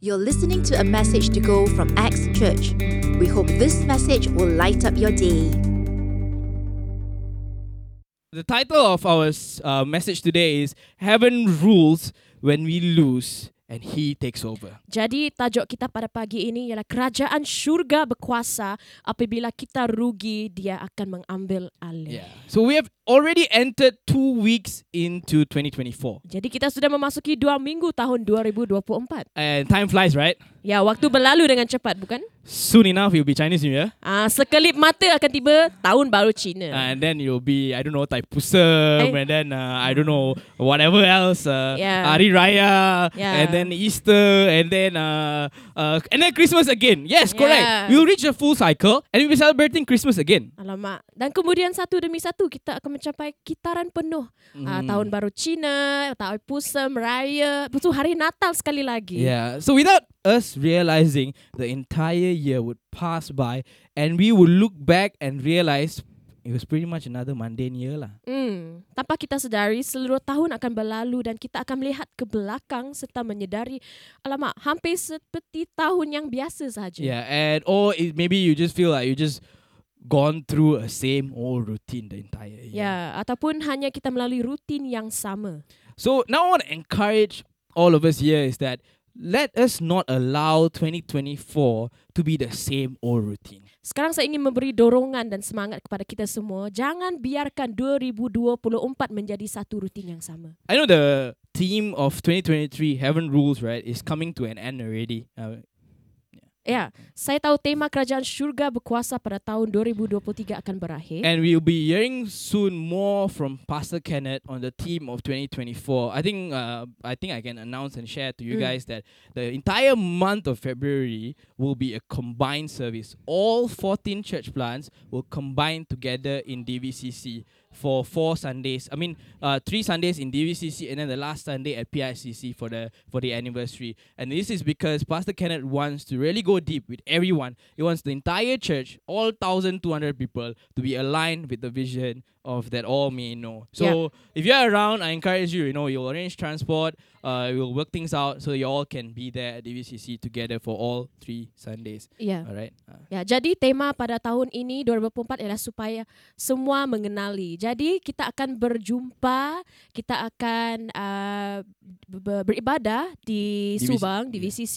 You're listening to a message to go from Acts Church. We hope this message will light up your day. The title of our uh, message today is Heaven Rules When We Lose and He Takes Over. Jadi tajuk kita pada pagi ini ialah kerajaan syurga berkuasa apabila kita rugi dia akan mengambil alih. Yeah. So we have already entered two weeks into 2024. Jadi kita sudah memasuki dua minggu tahun 2024. And time flies, right? Ya, waktu berlalu dengan cepat, bukan? Soon enough, will be Chinese New Year. Ah, sekelip mata akan tiba tahun baru Cina. And then you'll be, I don't know, Taipusam, Eh. and then, uh, I don't know, whatever else. Uh, Yeah. Hari Raya, Yeah. and then Easter, and then, uh, uh, and then Christmas again. Yes, correct. Yeah. We'll reach a full cycle, and we'll be celebrating Christmas again. Alamak. Dan kemudian satu demi satu kita akan mencapai kitaran penuh. Ah, Hmm. tahun baru Cina, tahun Pusam, Raya, lepas tu hari Natal sekali lagi. Yeah. So without us realizing, the entire year would pass by, and we would look back and realize it was pretty much another mundane year lah. Hmm, tanpa kita sedari seluruh tahun akan berlalu dan kita akan melihat ke belakang serta menyedari alamak hampir seperti tahun yang biasa saja. Yeah, and or it, maybe you just feel like you just gone through a same old routine the entire year. Ya, ataupun hanya kita melalui rutin yang sama. So now I want to encourage all of us here is that let us not allow 2024 to be the same old routine. Sekarang saya ingin memberi dorongan dan semangat kepada kita semua. Jangan biarkan 2024 menjadi satu rutin yang sama. I know the theme of 2023, Heaven Rules, right, is coming to an end already. Uh, Ya, saya tahu tema kerajaan syurga berkuasa pada tahun 2023 akan berakhir. And we'll be hearing soon more from Pastor Kenneth on the theme of 2024. I think uh, I think I can announce and share to you Mm. guys that the entire month of February will be a combined service. All 14 church plants will combine together in DVCC for four Sundays. I mean, uh, three Sundays in DVCC and then the last Sunday at PICC for the for the anniversary. And this is because Pastor Kenneth wants to really go deep with everyone. He wants the entire church, all 1,200 people, to be aligned with the vision of that all may know. So if you're around, I encourage you. You know, you'll arrange transport. Uh, we'll work things out so you all can be there at DVCC together for all three Sundays. Ya. All right. Uh, Ya, jadi tema pada tahun ini 2024 adalah supaya semua mengenali. Jadi kita akan berjumpa, kita akan uh, ber- beribadah di DVC, Subang, di ya. VCC.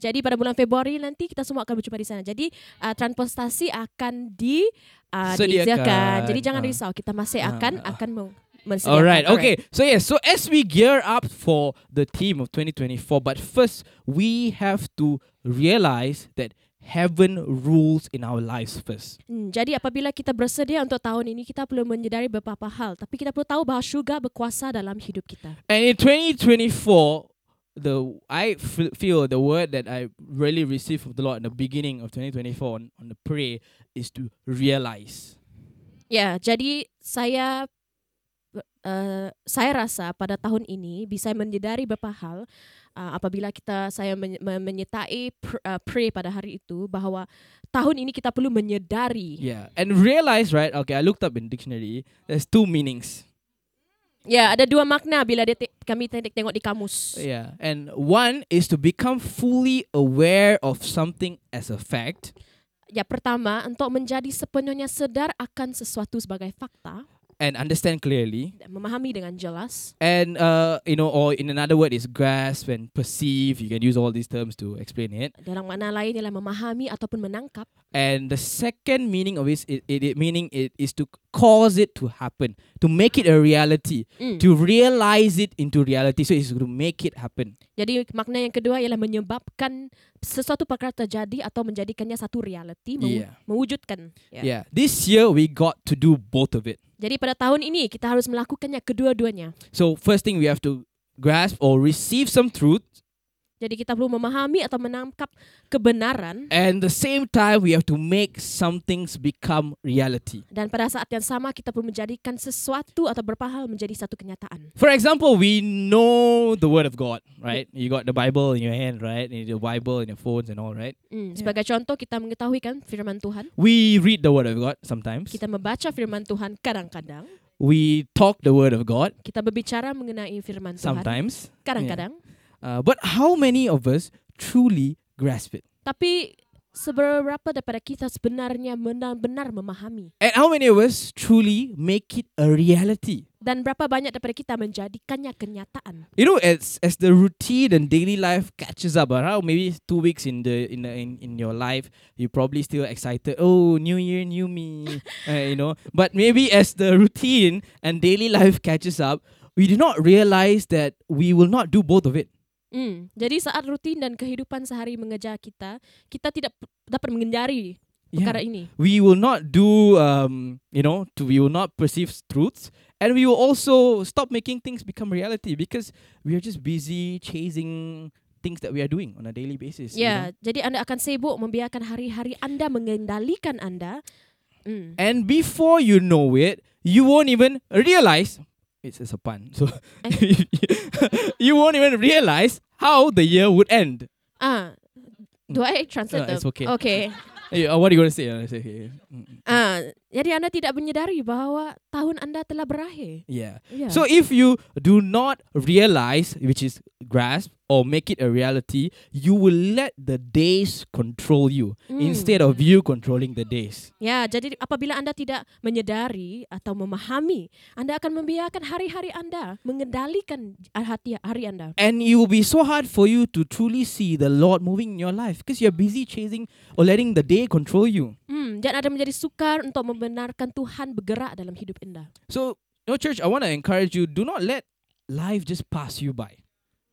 Jadi pada bulan Februari nanti kita semua akan berjumpa di sana. Jadi uh, transportasi akan di uh, Sediakan. Jadi jangan Ah. risau, kita masih Ah, akan ah. akan meng-. All right. Alright. Okay. So yes. So as we gear up for the theme of 2024, but first we have to realize that heaven rules in our lives first. Hmm, jadi apabila kita bersedia untuk tahun ini, kita perlu menyedari beberapa hal. Tapi kita perlu tahu bahawa syurga berkuasa dalam hidup kita. And in 2024, the I feel the word that I really received from the Lord in the beginning of 2024 on, on the pray is to realize. Ya, jadi saya uh, saya rasa pada tahun ini bisa menyedari beberapa hal uh, apabila kita saya men- men- menyertai pr- uh, pray pada hari itu bahawa tahun ini kita perlu menyedari. Yeah. And realize, right? Okay, I looked up in dictionary. There's two meanings. Ya, ada dua makna bila dia te- kami tengok tengok di kamus. Yeah. And one is to become fully aware of something as a fact. Ya, pertama untuk menjadi sepenuhnya sedar akan sesuatu sebagai fakta. And understand clearly. memahami dengan jelas. And uh, you know, or in another word is grasp and perceive. You can use all these terms to explain it. Dalam makna lain ialah memahami ataupun menangkap. And the second meaning of this, it, it, it meaning it is to cause it to happen, to make it a reality, Mm. to realize it into reality. So it's to make it happen. Jadi makna yang kedua ialah menyebabkan sesuatu perkara terjadi atau menjadikannya satu Yeah. mewujudkan. Ya. Yeah. This year we got to do both of it. Jadi pada tahun ini kita harus melakukannya kedua-duanya. So first thing we have to grasp or receive some truth, Jadi kita perlu memahami atau menangkap kebenaran and the same time we have to make some things become reality. dan pada saat yang sama kita perlu menjadikan sesuatu atau beberapa hal menjadi satu kenyataan. For example, we know the word of God, right? You got the Bible in your hand, right? And the Bible in your phones and all, right? Hmm, sebagai contoh kita mengetahui kan firman Tuhan. We read the word of God sometimes. Kita membaca firman Tuhan kadang-kadang. We talk the word of God Kita berbicara mengenai firman Tuhan sometimes. kadang-kadang. Uh, but how many of us truly grasp it? Tapi seberapa daripada kita sebenarnya benar-benar memahami And how many of us truly make it a reality? dan berapa banyak daripada kita menjadikannya kenyataan. You know, as as the routine and daily life catches up, around maybe two weeks in the in the, in, in your life, you probably still excited. Oh, new year, new me, uh, you know. But maybe as the routine and daily life catches up, we do not realize that we will not do both of it. Hmm. Jadi saat rutin dan kehidupan sehari mengejar kita, kita tidak dapat menghindari perkara ini. We will not do, um, you know, to, we will not perceive truths, and we will also stop making things become reality because we are just busy chasing things that we are doing on a daily basis. you know. Jadi anda akan sibuk membiarkan hari-hari anda mengendalikan anda. Hmm. And before you know it, you won't even realize. It's just a pun. So you won't even realize how the year would end. Ah, do I translate? Uh, it's okay. Okay. Eh, uh, what are you going to say? Uh, say okay. Mm, Ah, jadi anda tidak menyadari bahawa tahun anda telah berakhir. Yeah. Yeah. So if you do not realize, which is grasp, or make it a reality, you will let the days control you Mm. instead of you controlling the days. Ya, jadi apabila anda tidak menyadari atau memahami, anda akan membiarkan hari-hari anda mengendalikan hati hari anda. And it will be so hard for you to truly see the Lord moving in your life because you're busy chasing or letting the day control you. Hmm, dan ada menjadi sukar untuk membenarkan Tuhan bergerak dalam hidup anda. So, you know, church, I want to encourage you do not let life just pass you by.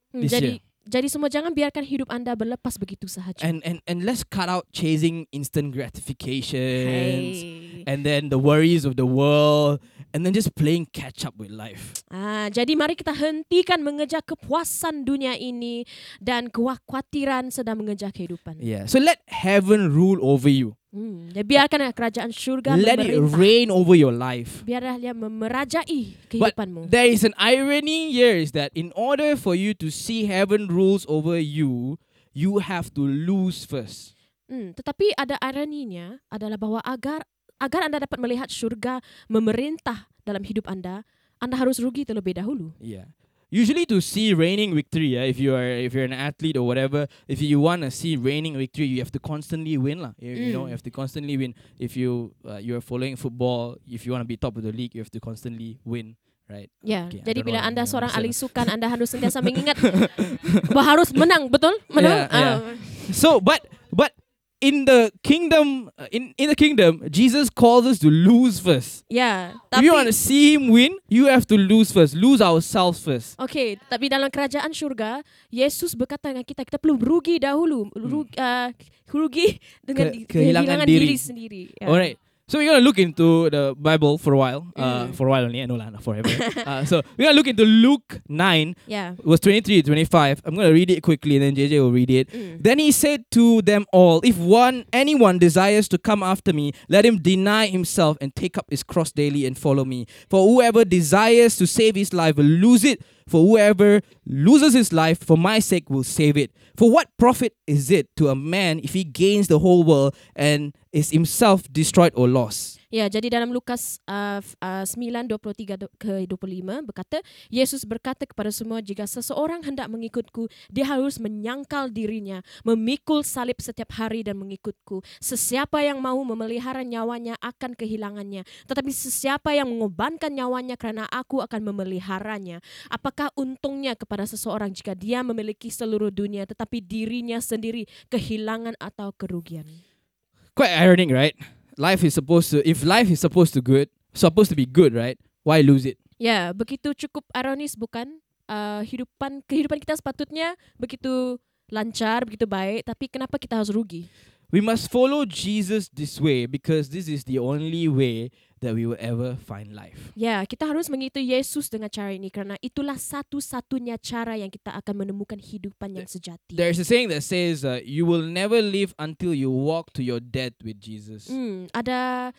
Hmm, This jadi jadi semua jangan biarkan hidup anda berlepas begitu sahaja. And, and, and let's cut out chasing instant gratifications Hey. and then the worries of the world and then just playing catch up with life. Ah, jadi mari kita hentikan mengejar kepuasan dunia ini dan kekhawatiran sedang mengejar kehidupan. Yeah. So let heaven rule over you. Hmm, jadi biarkan kerajaan syurga Let it memerintah. reign over your life. Biarlah dia memerajai But kehidupanmu. there is an irony here is that in order for you to see heaven rules over you, you have to lose first. Hmm, tetapi ada ironinya adalah bahwa agar agar anda dapat melihat syurga memerintah dalam hidup anda, anda harus rugi terlebih dahulu. Yeah. Usually to see reigning victory, yeah, if you are if you're an athlete or whatever, if you want to see reigning victory, you have to constantly win lah. You, you know, Mm. you have to constantly win. If you uh, you're following football, if you want to be top of the league, you have to constantly win, right? Ya, Okay, I jadi bila anda seorang ahli sukan, anda harus sentiasa mengingat bahwa harus menang, betul? Menang. Yeah, yeah. Ah. So, but but in the kingdom, uh, in in the kingdom, Jesus calls us to lose first. If tapi you want to see Him win, you have to lose first. Lose ourselves first. Okey, tapi dalam kerajaan syurga, Yesus berkata dengan kita, kita perlu rugi dahulu, rugi, uh, rugi dengan Hmm. Ke- kehilangan kehilangan diri. diri, sendiri. Ya. Alright. So we're gonna look into the Bible for a while. Uh, Mm. for a while only, no lah, not forever. uh, so we're gonna look into Luke nine, yeah, verse twenty-three to twenty-five. I'm gonna read it quickly, and then JJ will read it. Mm. Then he said to them all, If one anyone desires to come after me, let him deny himself and take up his cross daily and follow me. For whoever desires to save his life will lose it. For whoever loses his life for my sake will save it. For what profit is it to a man if he gains the whole world and is himself destroyed or lost? Ya, jadi dalam Lukas uh, uh, 9:23 do- ke 25 berkata, Yesus berkata kepada semua, jika seseorang hendak mengikutku, dia harus menyangkal dirinya, memikul salib setiap hari dan mengikutku. Sesiapa yang mau memelihara nyawanya akan kehilangannya, tetapi sesiapa yang mengorbankan nyawanya kerana aku akan memeliharanya. Apakah untungnya kepada seseorang jika dia memiliki seluruh dunia tetapi dirinya sendiri kehilangan atau kerugian? Quite ironic, right? Life is supposed to if life is supposed to good, supposed to be good, right? Why lose it? Ya, begitu cukup ironis bukan? Uh, hidupan kehidupan kita sepatutnya begitu lancar, begitu baik, tapi kenapa kita harus rugi? We must follow Jesus this way because this is the only way that we will ever find life. Ya, kita harus mengikuti Yesus dengan cara ini kerana itulah satu-satunya cara yang kita akan menemukan hidupan yang sejati. There's a saying that says, uh, "You will never live until you walk to your death with Jesus." Hmm, ada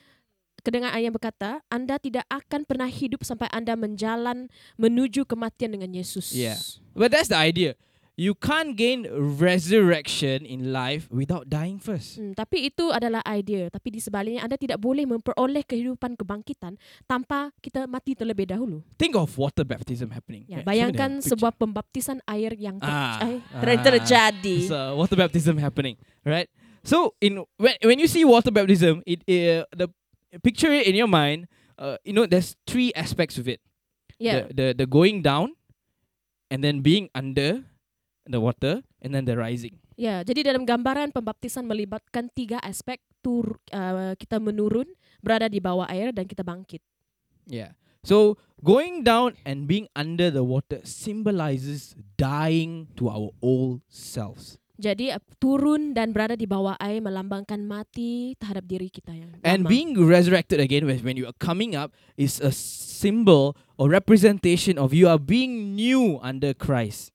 kedengaran yang berkata, Anda tidak akan pernah hidup sampai Anda menjalan menuju kematian dengan Yesus. Yeah. But that's the idea. You can't gain resurrection in life without dying first. Hmm, tapi itu adalah idea. Tapi di sebaliknya Anda tidak boleh memperoleh kehidupan kebangkitan tanpa kita mati terlebih dahulu. Think of water baptism happening. Ya, Yeah, bayangkan picture. sebuah pembaptisan air yang ter- Ah, eh, ah. ter- terjadi. It's uh, water baptism happening, right? So in when when you see water baptism, it uh, the picture it in your mind. Uh, you know, there's three aspects of it. Ya, The, the the going down, and then being under the water, and then the rising. ya. Jadi dalam gambaran pembaptisan melibatkan tiga aspek. Tur, uh, kita menurun, berada di bawah air dan kita bangkit. Yeah. So going down and being under the water symbolizes dying to our old selves. Jadi uh, turun dan berada di bawah air melambangkan mati terhadap diri kita yang And lama. being resurrected again when you are coming up is a symbol or representation of you are being new under Christ.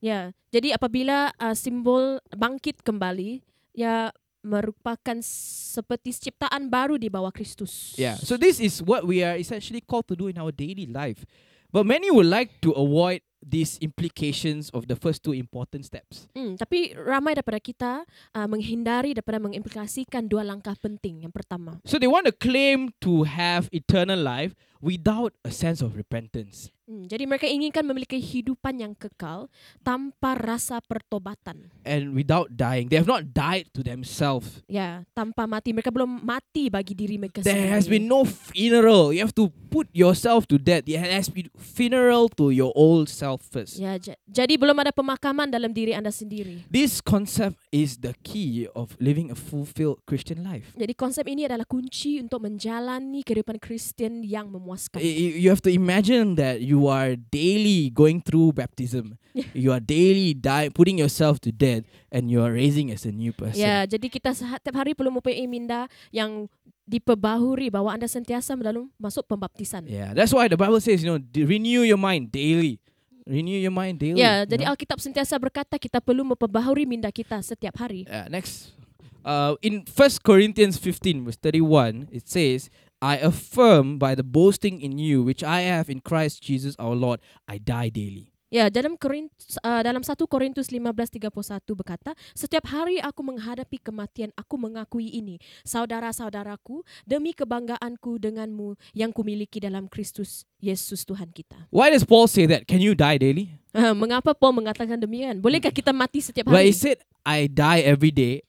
Ya, jadi apabila uh, simbol bangkit kembali, ya merupakan seperti ciptaan baru di bawah Kristus. Yeah. So this is what we are essentially called to do in our daily life. But many would like to avoid these implications of the first two important steps. Hmm, tapi ramai daripada kita uh, menghindari daripada mengimplikasikan dua langkah penting. Yang pertama, So they want to claim to have eternal life without a sense of repentance. Hmm, jadi mereka inginkan memiliki kehidupan yang kekal tanpa rasa pertobatan. and without dying. They have not died to themselves. Ya, tanpa mati. Mereka belum mati bagi diri mereka There has sendiri. been no funeral. You have to put yourself to death. There has been funeral to your old self first. Ya, ja- jadi belum ada pemakaman dalam diri Anda sendiri. This concept is the key of living a fulfilled Christian life. Jadi konsep ini adalah kunci untuk menjalani kehidupan Kristen yang memuaskan. You have to imagine that you are daily going through baptism. you are daily die, putting yourself to death, and you are raising as a new person. Ya, jadi kita setiap hari perlu mempunyai minda yang diperbahuri bahwa anda sentiasa melalui masuk pembaptisan. Yeah, that's why the Bible says, you know, renew your mind daily. Renew your mind daily. Ya, you jadi know? Alkitab sentiasa berkata kita perlu memperbahuri minda kita setiap hari. Uh, next, uh, in First Corinthians 15 verse 31, it says, "I affirm by the boasting in you which I have in Christ Jesus our Lord, I die daily." Ya, dalam Korintus uh, dalam 1 Korintus 15:31 berkata, "Setiap hari aku menghadapi kematian, aku mengakui ini, saudara-saudaraku, demi kebanggaanku denganmu yang kumiliki dalam Kristus Yesus Tuhan kita." Why does Paul say that? Can you die daily? Uh, mengapa Paul mengatakan demikian? Bolehkah kita mati setiap Well, he hari? said, "I die every day."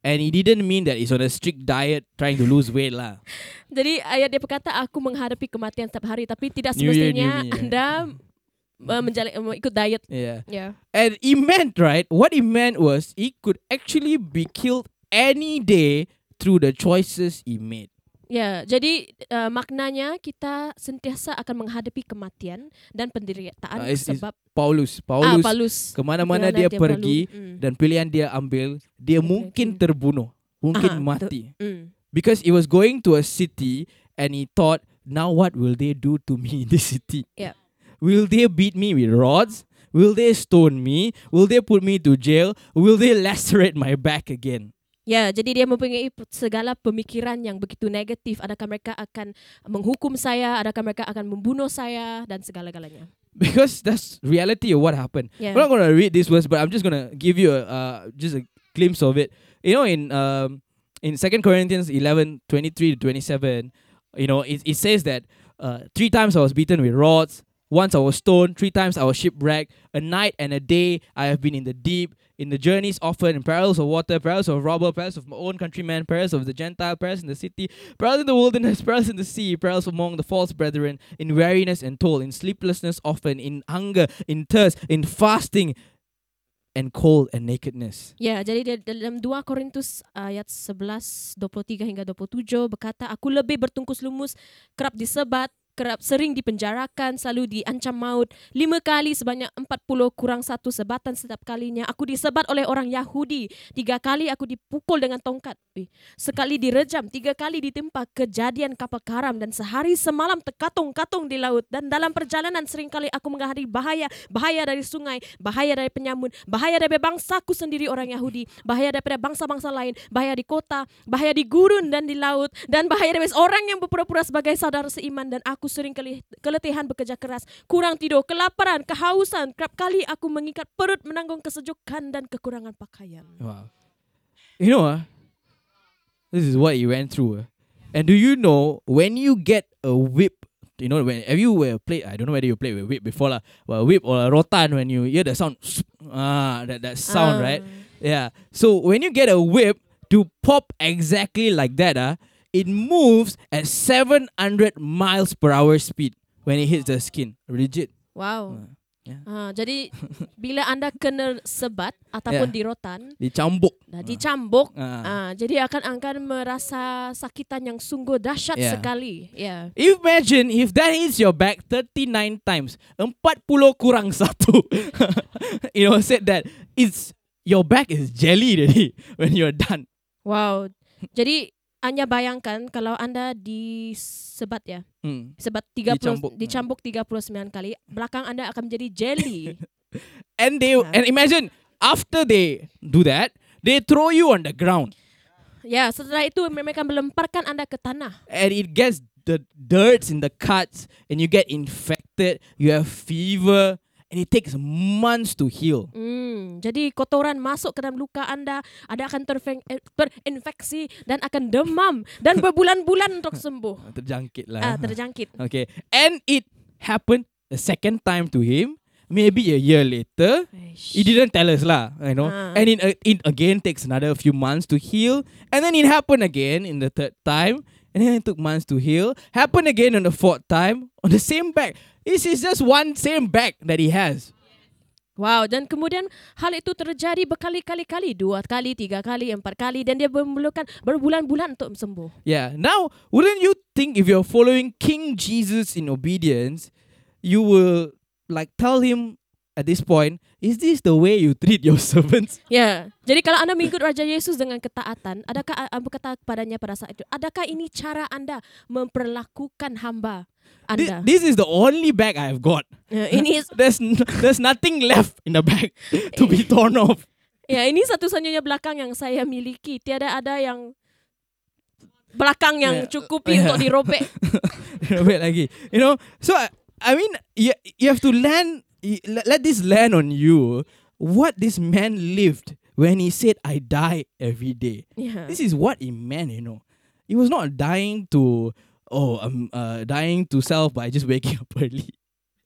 And he didn't mean that he's on a strict diet trying to lose weight lah. Jadi ayat dia berkata aku menghadapi kematian setiap hari tapi tidak New year, semestinya new me, yeah. anda uh, menjala- uh, ikut diet. Yeah. Ya. And he meant, right? What he meant was he could actually be killed any day through the choices he made. Ya, jadi uh, maknanya kita sentiasa akan menghadapi kematian dan penderitaan Uh, sebab Paulus, ah, Paulus, Paulus kemana-mana Kemana dia, dia pergi mm. dan pilihan dia ambil, dia mungkin terbunuh, mungkin Ah, mati. Mm. Because he was going to a city and he thought, now what will they do to me in this city? Yeah. Will they beat me with rods? Will they stone me? Will they put me to jail? Will they lacerate my back again? Ya, jadi dia mempunyai segala pemikiran yang begitu negatif. Adakah mereka akan menghukum saya? Adakah mereka akan membunuh saya dan segala-galanya? Because that's reality of what happened. Yeah. I'm not gonna read these words, but I'm just gonna give you a uh, just a glimpse of it. You know, in um, in Second Corinthians 11, 23 to 27, you know, it, it says that uh, three times I was beaten with rods, once I was stoned, three times I was shipwrecked, a night and a day I have been in the deep, in the journeys often, in perils of water, perils of robber, perils of my own countrymen, perils of the Gentile, perils in the city, perils in the wilderness, perils in the sea, perils among the false brethren, in weariness and toil, in sleeplessness often, in hunger, in thirst, in fasting, and cold and nakedness. Ya, jadi dalam 2 Korintus ayat 11, 23 hingga 27 berkata, Aku lebih bertungkus lumus, kerap disebat, kerap sering dipenjarakan, selalu diancam maut. Lima kali sebanyak 40 kurang satu sebatan setiap kalinya. Aku disebat oleh orang Yahudi. Tiga kali aku dipukul dengan tongkat. Sekali direjam, tiga kali ditimpa kejadian kapal karam dan sehari semalam terkatung-katung di laut. Dan dalam perjalanan seringkali aku menghadapi bahaya. Bahaya dari sungai, bahaya dari penyamun, bahaya dari bangsaku sendiri orang Yahudi, bahaya daripada bangsa-bangsa lain, bahaya di kota, bahaya di gurun dan di laut, dan bahaya dari orang yang berpura-pura sebagai saudara seiman dan aku sering keli- keletihan bekerja keras, kurang tidur, kelaparan, kehausan, kerap kali aku mengikat perut menanggung kesejukan dan kekurangan pakaian. Wow. You know, ah, this is what you went through. ah. And do you know when you get a whip, you know, when have you uh, played, I don't know whether you played with whip before, lah, but a whip or a rotan, when you hear the sound, ah, that, that sound, Ah. right? Yeah. So when you get a whip to pop exactly like that, ah, it moves at 700 miles per hour speed when it hits the skin. Legit. Wow. Yeah. Ah, jadi bila anda kena sebat ataupun Yeah. dirotan, Dicambuk. dah dicambuk, Ah. ah, jadi akan akan merasa sakitan yang sungguh dahsyat Yeah. sekali. Ya. Imagine if that hits your back 39 times. 40 kurang satu. you know, said that it's your back is jelly already when you're done. Wow. Jadi hanya bayangkan kalau anda disebat ya. Hmm. Sebat 30 Dicambuk. dicambuk, 39 kali, belakang anda akan menjadi jelly. And they and imagine after they do that, they throw you on the ground ya, setelah itu mereka melemparkan anda ke tanah. and it gets the dirts in the cuts and you get infected, you have fever and it takes months to heal. Jadi kotoran masuk ke dalam luka anda, anda akan terfeng- eh, terinfeksi dan akan demam dan berbulan-bulan untuk sembuh. Terjangkit lah. Ah, terjangkit. Okay. And it happened a second time to him. Maybe a year later. He didn't tell us lah, you know. Ah. And it, uh, it again takes another few months to heal. And then it happened again in the third time. And then it took months to heal. Happened again on the fourth time on the same back. This is just one same back that he has. Wow, dan kemudian hal itu terjadi berkali-kali-kali, dua kali, tiga kali, empat kali, dan dia memerlukan berbulan-bulan untuk sembuh. Yeah. Now, wouldn't you think if you're following King Jesus in obedience, you will like tell him at this point, is this the way you treat your servants? Ya, jadi kalau anda mengikut Raja Yesus dengan ketaatan, adakah anda berkata kepadanya pada saat itu, adakah ini cara anda memperlakukan hamba Anda? This, is the only bag I've got. Ya, ini There's n- there's nothing left in the bag to be eh. torn off. ya ini satu-satunya belakang yang saya miliki. Tiada ada yang belakang yang Ya, cukupi ya. untuk dirobek. Wait lagi. You know, so I, I mean, you, you have to land. Let, this land on you. What this man lived when he said, "I die every day." Ya. This is what he meant. You know, he was not dying to. Oh, I'm uh, dying to self by just waking up early.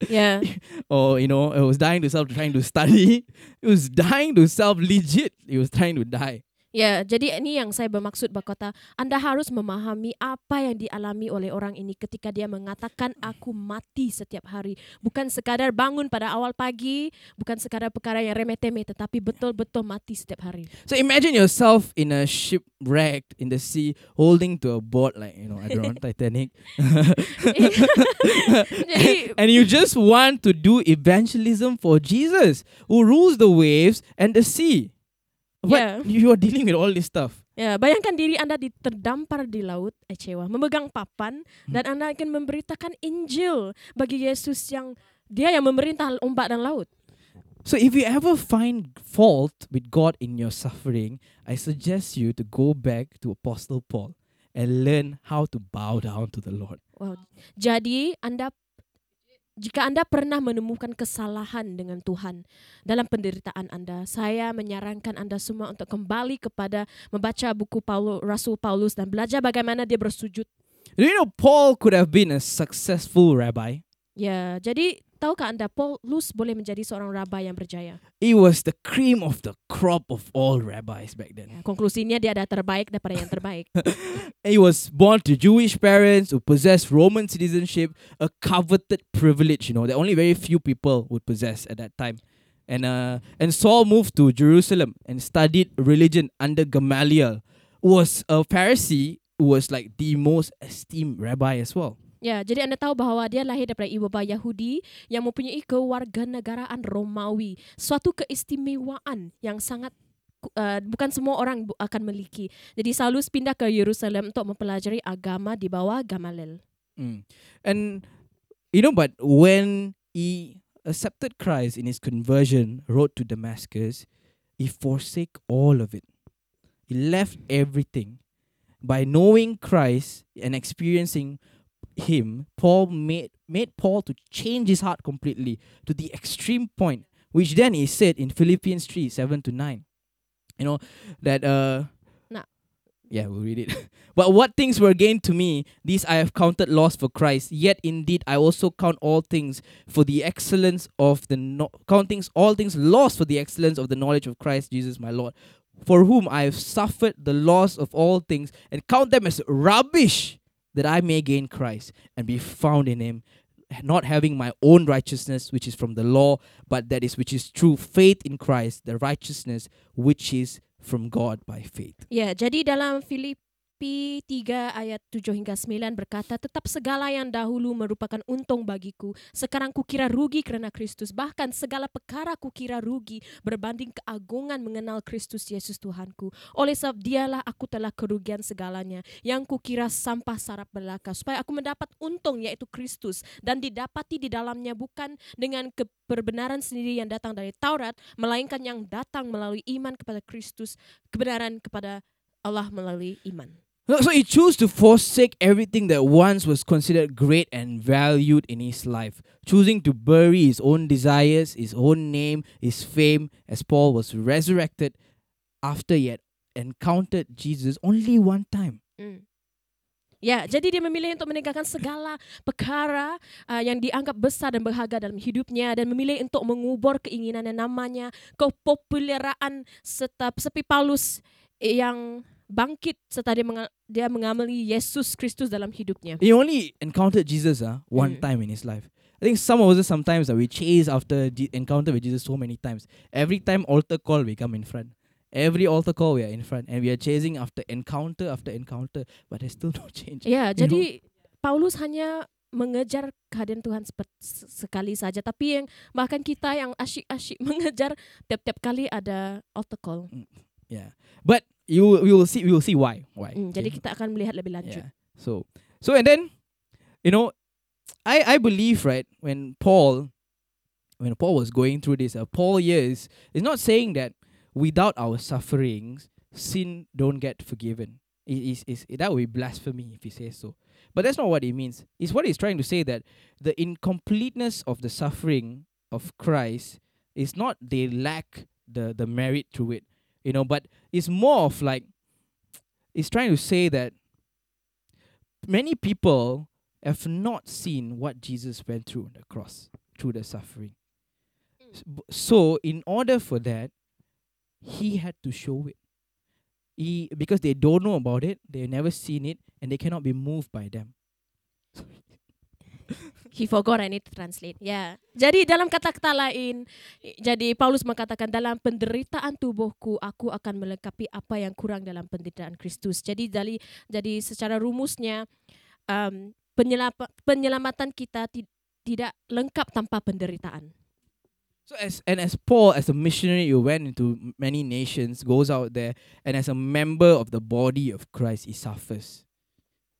Yeah. or you know, it was dying to self trying to study. It was dying to self legit. He was trying to die. Ya, jadi ini yang saya bermaksud berkata, Anda harus memahami apa yang dialami oleh orang ini ketika dia mengatakan aku mati setiap hari. Bukan sekadar bangun pada awal pagi, bukan sekadar perkara yang remeh-temeh, tetapi betul-betul mati setiap hari. So imagine yourself in a shipwrecked in the sea, holding to a boat like you know, I don't know, Titanic. Jadi- and you just want to do evangelism for Jesus, who rules the waves and the sea. But Yeah. you are dealing with all this stuff. Ya, bayangkan diri Anda terdampar di laut, eh cewa, memegang papan dan Anda akan memberitakan Injil bagi Yesus yang dia yang memerintah ombak dan laut. So if you ever find fault with God in your suffering, I suggest you to go back to Apostle Paul and learn how to bow down to the Lord. Wow. Jadi Anda jika anda pernah menemukan kesalahan dengan Tuhan dalam penderitaan anda, saya menyarankan anda semua untuk kembali kepada membaca buku Paulus, Rasul Paulus dan belajar bagaimana dia bersujud. Do you know Paul could have been a successful rabbi? Ya, jadi tahukah anda Paulus boleh menjadi seorang rabai yang berjaya? He was the cream of the crop of all rabbis back then. Ya, konklusinya dia ada terbaik daripada yang terbaik. He was born to Jewish parents who possessed Roman citizenship, a coveted privilege, you know, that only very few people would possess at that time. And uh, and Saul moved to Jerusalem and studied religion under Gamaliel, who was a Pharisee who was like the most esteemed rabbi as well. Ya, jadi anda tahu bahawa dia lahir daripada ibu bapa Yahudi yang mempunyai kewarganegaraan Romawi, suatu keistimewaan yang sangat uh, bukan semua orang akan miliki. Jadi Saulus pindah ke Yerusalem untuk mempelajari agama di bawah Gamaliel. Mm. And you know, but when he accepted Christ in his conversion, road to Damascus, he forsake all of it. He left everything. By knowing Christ and experiencing him, Paul made made Paul to change his heart completely to the extreme point, which then he said in Philippians 3, 7 to 9. You know, that uh Nah. yeah, we'll read it. but what things were gained to me, these I have counted loss for Christ. Yet indeed I also count all things for the excellence of the no- count things all things lost for the excellence of the knowledge of Christ Jesus my Lord, for whom I have suffered the loss of all things, and count them as rubbish, that I may gain Christ and be found in him, not having my own righteousness which is from the law, but that is which is true faith in Christ, the righteousness which is from God by faith. Ya, jadi dalam Filipi 3 ayat 7 hingga 9 berkata, Tetap segala yang dahulu merupakan untung bagiku, sekarang kukira rugi kerana Kristus. Bahkan segala perkara kukira rugi berbanding keagungan mengenal Kristus Yesus Tuhanku. Oleh sebab dialah aku telah kerugian segalanya, yang kukira sampah sarap belaka, supaya aku mendapat untung yaitu Kristus, dan didapati di dalamnya bukan dengan kebenaran sendiri yang datang dari Taurat, melainkan yang datang melalui iman kepada Kristus, kebenaran kepada Allah melalui iman. So he chose to forsake everything that once was considered great and valued in his life, choosing to bury his own desires, his own name, his fame, as Paul was resurrected after he had encountered Jesus only one time. Mm. Ya, jadi dia memilih untuk meninggalkan segala perkara uh, yang dianggap besar dan berharga dalam hidupnya dan memilih untuk mengubur keinginan yang namanya kepopuleran serta seperti Paulus yang bangkit serta dia, menga- dia mengamali Yesus Kristus dalam hidupnya. He only encountered Jesus uh, one Mm. time in his life. I think some of us sometimes uh, we chase after Je- encounter with Jesus so many times. Every time altar call, we come in front. Every altar call, we are in front, and we are chasing after encounter after encounter, but there's still no change. Ya, You jadi Paulus hanya mengejar kehadiran Tuhan se- sekali saja, tapi yang bahkan kita yang asyik-asyik mengejar tiap-tiap kali ada altar call. Yeah, but you we will see we will see why why. Mm, jadi kita akan melihat lebih lanjut. yeah. So so and then, you know, I I believe right when Paul when Paul was going through this, uh, Paul years is not saying that without our sufferings, sin don't get forgiven. It is is that would be blasphemy if he says so. But that's not what he means. It's what he's trying to say that the incompleteness of the suffering of Christ is not they lack the the merit through it, you know, but it's more of like it's trying to say that many people have not seen what Jesus went through on the cross through the suffering. So, in order for that, he had to show it. He because they don't know about it, they've never seen it, and they cannot be moved by them. He forgot I need to translate. Ya. Jadi dalam kata-kata lain, jadi Paulus mengatakan dalam penderitaan tubuhku aku akan melengkapi apa yang kurang dalam penderitaan Kristus. Jadi dari jadi secara rumusnya um, penyelamatan kita ti- tidak lengkap tanpa penderitaan. So as and as Paul, as a missionary, who went into many nations, goes out there, and as a member of the body of Christ, he suffers.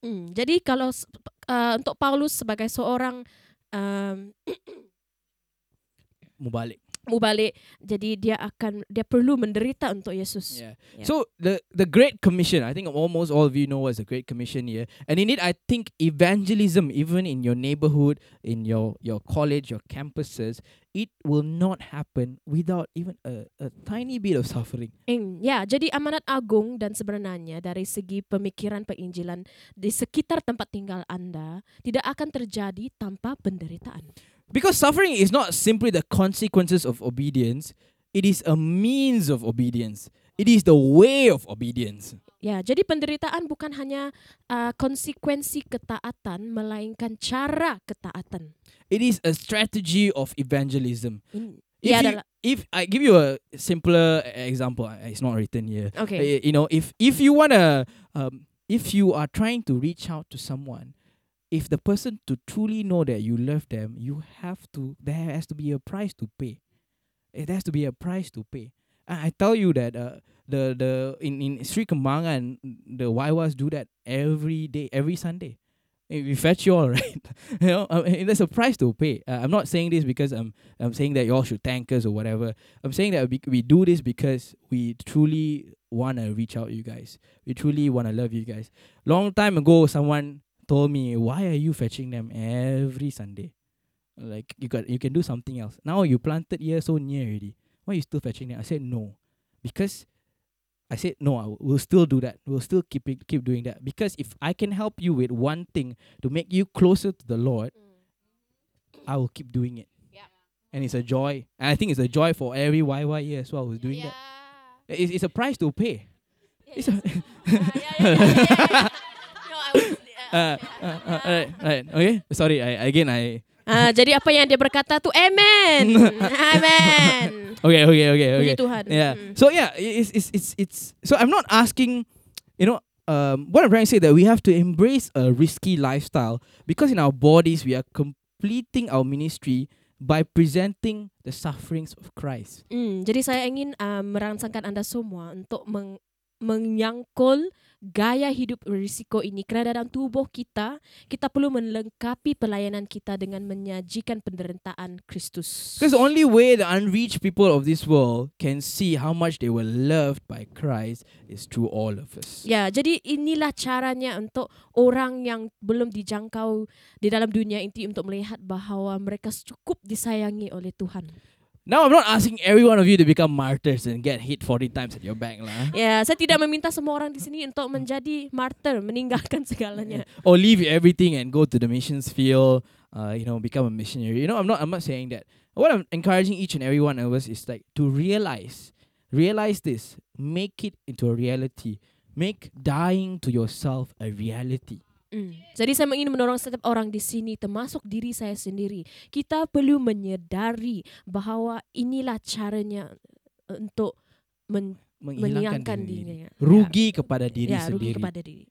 Hmm, jadi kalau uh, untuk Paulus sebagai seorang um, Mubalik. Mu balik. Jadi dia akan dia perlu menderita untuk Yesus. Yeah. Yeah. So the the Great Commission, I think almost all of you know what's the Great Commission here. And in it, I think evangelism, even in your neighborhood, in your your college, your campuses, it will not happen without even a, a tiny bit of suffering. Mm, ya, jadi amanat agung dan sebenarnya dari segi pemikiran penginjilan di sekitar tempat tinggal Anda tidak akan terjadi tanpa penderitaan. Because suffering is not simply the consequences of obedience, it is a means of obedience. It is the way of obedience. Ya, jadi penderitaan bukan hanya uh, konsekuensi ketaatan melainkan cara ketaatan. It is a strategy of evangelism. In, If, you- adalah if I give you a simpler example, uh, it's not written here. Okay. Uh, you know, if if you wanna, um, if you are trying to reach out to someone, if the person to truly know that you love them, you have to. There has to be a price to pay. It has to be a price to pay. I, I tell you that uh, the the in in Sri Kembangan, the Waiwas do that every day, every Sunday. We fetch you all, right? you know, uh, eh, there's a price to pay. Uh, I'm not saying this because I'm I'm saying that you all should thank us or whatever. I'm saying that we, we do this because we truly want to reach out you guys. We truly want to love you guys. Long time ago, someone told me, "Why are you fetching them every Sunday? Like you got you can do something else. Now you planted here so near already. Why you still fetching them?" I said no, because I said no. I will we'll still do that. We'll still keep it, keep doing that because if I can help you with one thing to make you closer to the Lord, mm. I will keep doing it. And it's a joy. And I think it's a joy for every YY as well who's doing that. It's, it's a price to pay. It's a uh, uh, uh, right, right. Okay. Sorry. I again I. Ah, jadi apa yang dia berkata tu amen. amen. Okay. Okay. Okay. Puji Okay. Tuhan. Yeah. Mm. So yeah, it's it's it's it's. So I'm not asking, you know, um, what I'm trying to say that we have to embrace a risky lifestyle because in our bodies we are completing our ministry by presenting the sufferings of Christ. Hmm, jadi saya ingin uh, merangsangkan anda semua untuk meng- menyangkul gaya hidup berisiko ini kerana dalam tubuh kita kita perlu melengkapi pelayanan kita dengan menyajikan penderitaan Kristus. Because the only way the unreached people of this world can see how much they were loved by Christ is through all of us. Ya, jadi inilah caranya untuk orang yang belum dijangkau di dalam dunia inti untuk melihat bahawa mereka cukup disayangi oleh Tuhan. Now I'm not asking every one of you to become martyrs and get hit 40 times at your back lah. Ya, saya tidak meminta semua orang di sini untuk menjadi martyr, meninggalkan segalanya. Or leave everything and go to the missions field, uh, you know, become a missionary. You know, I'm not I'm not saying that. What I'm encouraging each and every one of us is like to realize, realize this, make it into a reality. Make dying to yourself a reality. Mm. Jadi saya ingin mendorong setiap orang di sini termasuk diri saya sendiri. Kita perlu menyedari bahawa inilah caranya uh, untuk men- Menghilangkan menghilangkan diri. dirinya. Rugi kepada diri ya, rugi sendiri. kepada diri.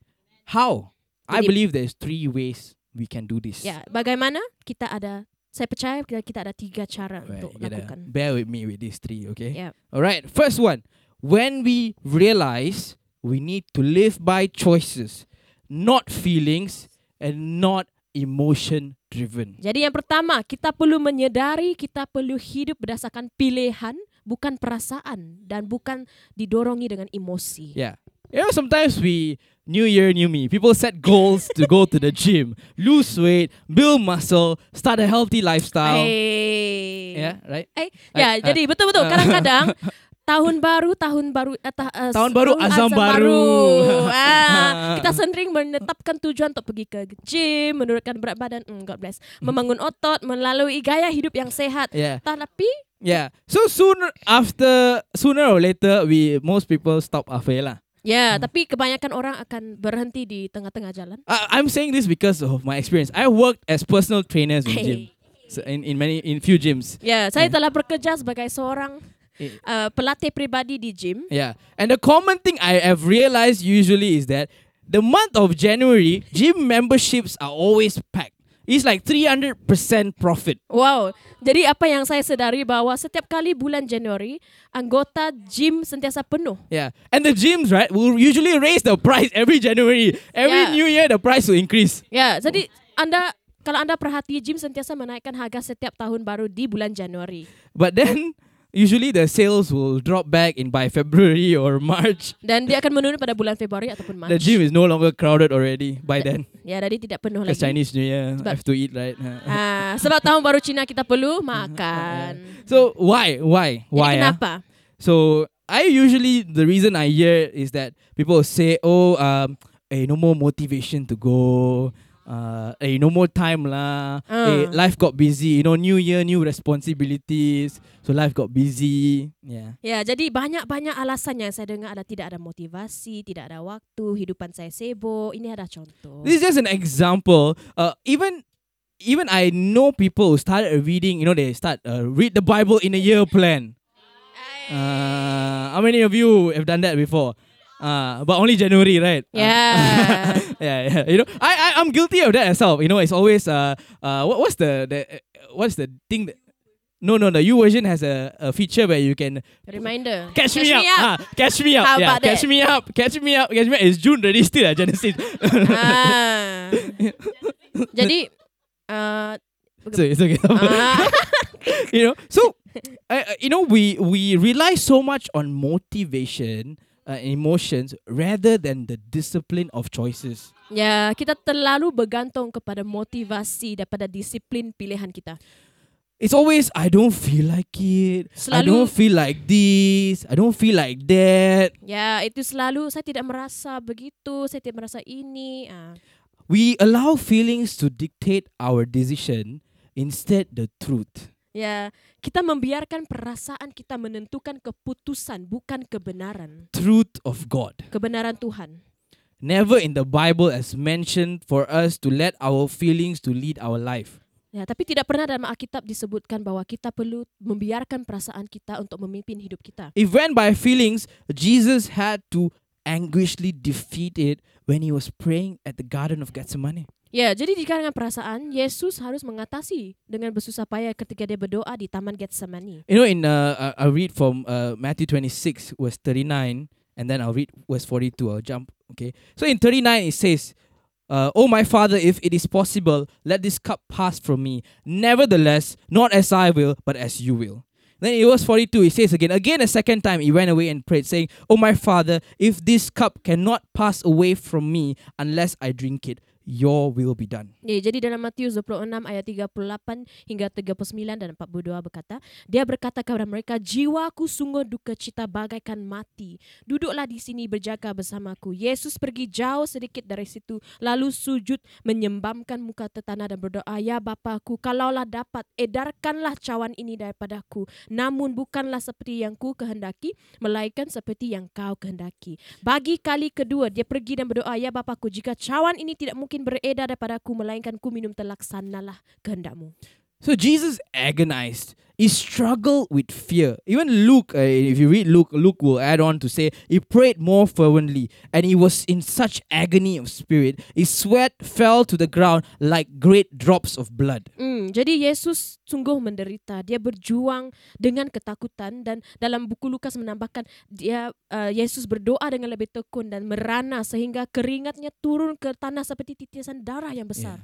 How? I Jadi- believe there's three ways we can do this. Ya, bagaimana kita ada saya percaya kita, kita ada tiga cara Right, untuk lakukan. bear with me with these three, okay? Yeah. All right. First one, when we realize we need to live by choices, not feelings, and not emotion driven. Jadi yang pertama, kita perlu menyedari kita perlu hidup berdasarkan pilihan, bukan perasaan dan bukan didorongi dengan emosi. Yeah. You know, sometimes we, new year, new me, people set goals to go to the gym, lose weight, build muscle, start a healthy lifestyle. Eh. Yeah, right? Eh, Uh, ya, jadi betul-betul uh, kadang-kadang tahun baru, tahun baru, eh, ta- eh, Tahun baru, azam baru. ah, kita sering menetapkan tujuan untuk pergi ke gym, menurunkan berat badan, mm, God bless, membangun otot, melalui gaya hidup yang sehat. Yeah. Tapi Yeah. So sooner after, sooner or later, we most people stop halfway lah. ya, tapi kebanyakan orang akan berhenti di tengah-tengah jalan. I, I'm saying this because of my experience. I worked as personal trainers in gym, so in in many in few gyms. Ya, saya Yeah. telah bekerja sebagai seorang. Uh, pelatih pribadi di gym. Yeah, and the common thing I have realized usually is that the month of January, gym memberships are always packed. It's like 300% profit. Wow. Jadi apa yang saya sedari bahwa setiap kali bulan Januari, anggota gym sentiasa penuh. Yeah, and the gyms right will usually raise the price every January. Every Yeah. new year, the price will increase. Ya, jadi anda Kalau anda perhati, Jim sentiasa menaikkan harga setiap tahun baru di bulan Januari. But then usually the sales will drop back in by February or March. Dan dia akan menurun pada bulan Februari ataupun Mac. The gym is no longer crowded already by then. Ya, jadi tidak penuh Because lagi. Chinese New Year, Sebab- I have to eat, right? Ah, sebab tahun baru Cina kita perlu makan. So why, why, Jadi why? ah? kenapa? So I usually the reason I hear is that people say, "Oh, um, hey, no more motivation to go. Uh, hey, no more time lah. Hey, Ah. life got busy. You know, new year, new responsibilities. So life got busy. Yeah. Ya, jadi banyak-banyak alasan yang saya dengar ada tidak ada motivasi, tidak ada waktu, hidupan saya sibuk. Ini ada contoh. This is just an example. Uh, even even I know people who started reading. You know, they start uh, read the Bible in a year plan. Uh, how many of you have done that before? Uh, but only January, right? Uh, Yeah. yeah, yeah. You know, I, I I'm guilty of that myself. You know, it's always uh uh what, what's the the uh, what's the thing that no no the U version has a, a feeture where you can Reminder. catch, me, up. Ah, catch me up. How yeah, catch that? me up. Catch me up. Catch me up. It's June already still at Genesis. ah. Jadi uh, so it's okay. ah, you know, so uh, uh, you know we we rely so much on motivation, uh, emotions rather than the discipline of choices. ya kita terlalu bergantung kepada motivasi daripada disiplin pilihan kita. It's always I don't feel like it. I Selalu- don't feel like this. I don't feel like that. Ya, itu selalu saya tidak merasa begitu, saya tidak merasa ini. Ah. We allow feelings to dictate our decision instead the truth. Ya, kita membiarkan perasaan kita menentukan keputusan bukan kebenaran. Truth of God. Kebenaran Tuhan. Never in the Bible as mentioned for us to let our feelings to lead our life. Ya, tapi tidak pernah dalam Alkitab disebutkan bahwa kita perlu membiarkan perasaan kita untuk memimpin hidup kita. If went by feelings, Jesus had to anguishly defeat it when he was praying at the Garden of Gethsemane. Ya, jadi di kalangan perasaan, Yesus harus mengatasi dengan bersusah payah ketika dia berdoa di Taman Getsemani. You know, in uh, I'll read from uh, Matthew 26, verse 39, and then I'll read verse 42. I'll jump. Okay. So in 39, it says, uh, Oh, my Father, if it is possible, let this cup pass from me. Nevertheless, not as I will, but as you will. Then in verse 42, it says again, again a second time, he went away and prayed, saying, Oh, my Father, if this cup cannot pass away from me unless I drink it, your will be done. Ya, jadi dalam Matius 26 ayat 38 hingga 39 dan 42 berkata, dia berkata kepada mereka, jiwaku sungguh duka cita bagaikan mati. Duduklah di sini berjaga bersamaku. Yesus pergi jauh sedikit dari situ, lalu sujud menyembamkan muka tertanah dan berdoa, ya Bapakku, kalaulah dapat, edarkanlah cawan ini daripadaku. Namun bukanlah seperti yang ku kehendaki, melainkan seperti yang kau kehendaki. Bagi kali kedua, dia pergi dan berdoa, ya Bapakku, jika cawan ini tidak mungkin beredar daripadaku, melainkan ku minum terlaksanalah kehendakmu. So Jesus agonized. He struggled with fear. Even Luke, uh, if you read Luke, Luke will add on to say he prayed more fervently and he was in such agony of spirit. His sweat fell to the ground like great drops of blood. Hmm, jadi Yesus sungguh menderita. Dia berjuang dengan ketakutan dan dalam buku Lukas menambahkan dia uh, Yesus berdoa dengan lebih tekun dan merana sehingga keringatnya turun ke tanah seperti titisan darah yang besar.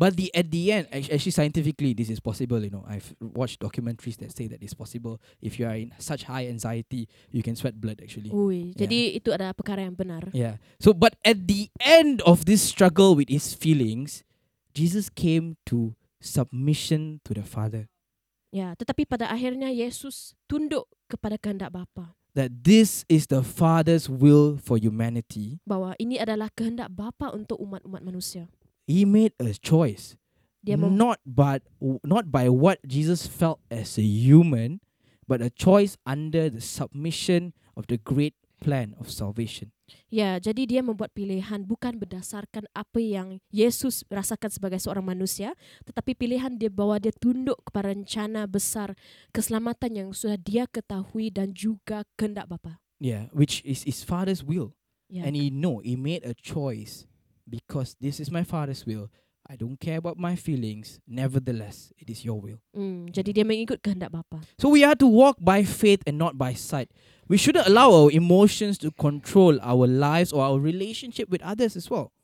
But the at the end, act- actually scientifically, this is possible. You know, I've watched documentaries that say that it's possible. If you are in such high anxiety, you can sweat blood. Actually, Ui, Yeah. jadi itu adalah perkara yang benar. Yeah. So, but at the end of this struggle with his feelings, Jesus came to submission to the Father. Ya, tetapi pada akhirnya Yesus tunduk kepada kehendak Bapa That this is the Father's will for humanity. bahwa ini adalah kehendak Bapa untuk umat-umat manusia. He made a choice, Dia not but not by what Jesus felt as a human, but a choice under the submission of the great plan of salvation. Ya, jadi dia membuat pilihan bukan berdasarkan apa yang Yesus rasakan sebagai seorang manusia, tetapi pilihan dia bahwa dia tunduk kepada rencana besar keselamatan yang sudah dia ketahui dan juga kehendak Bapa. Yeah, which is his Father's will. Ya. And he know he made a choice because this is my father's will. I don't care about my feelings. Nevertheless, it is your will. Hmm, jadi dia mengikut kehendak Bapa. So we are to walk by faith and not by sight. We shouldn't allow our emotions to control our lives or our relationship with others as well.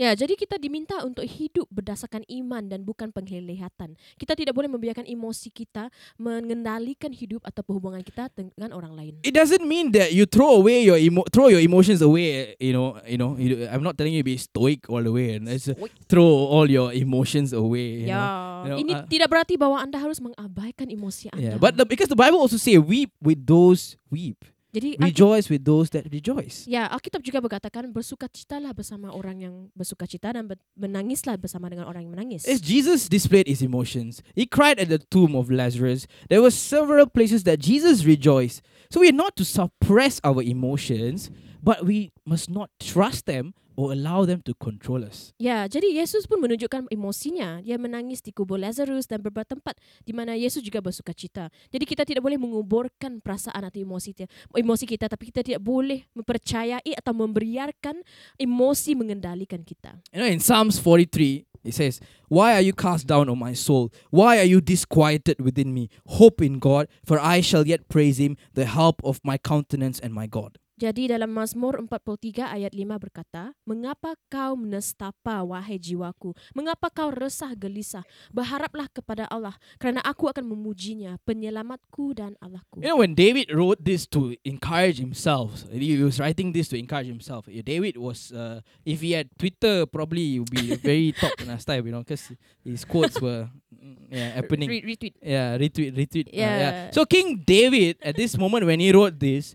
Ya, jadi kita diminta untuk hidup berdasarkan iman dan bukan penglihatan. Kita tidak boleh membiarkan emosi kita mengendalikan hidup atau hubungan kita dengan orang lain. It doesn't mean that you throw away your emo- throw your emotions away. You know, you know. You, I'm not telling you be stoic all the way and let's throw all your emotions away. you Ya, know. You know, ini uh, tidak berarti bahwa Anda harus mengabaikan emosi Anda. Yeah, but the, because the Bible also say weep with those weep, jadi Alkit- rejoice with those that rejoice. Ya, Alkitab juga berkatakan bersukacitalah bersama orang yang bersukacita dan menangislah bersama dengan orang yang menangis. As Jesus displayed his emotions, he cried at the tomb of Lazarus. There were several places that Jesus rejoiced. So we are not to suppress our emotions, but we must not trust them or allow them to control us. Ya, jadi Yesus pun menunjukkan emosinya. Dia menangis di kubur Lazarus dan beberapa tempat di mana Yesus juga bersukacita. Jadi kita tidak boleh menguburkan perasaan atau emosi kita, emosi kita tapi kita tidak boleh mempercayai atau membiarkan emosi mengendalikan kita. You know, in Psalms 43, it says, Why are you cast down, O my soul? Why are you disquieted within me? Hope in God, for I shall yet praise him, the help of my countenance and my God. Jadi dalam Mazmur 43 ayat 5 berkata, Mengapa kau menestapa wahai jiwaku? Mengapa kau resah gelisah? Berharaplah kepada Allah, kerana aku akan memujinya, penyelamatku dan Allahku. You know, when David wrote this to encourage himself, he was writing this to encourage himself. Yeah, David was, uh, if he had Twitter, probably he would be very top last time, you know, because his quotes were mm, yeah, happening. Re- retweet. Yeah, retweet, retweet. uh, Yeah. So King David, at this moment when he wrote this,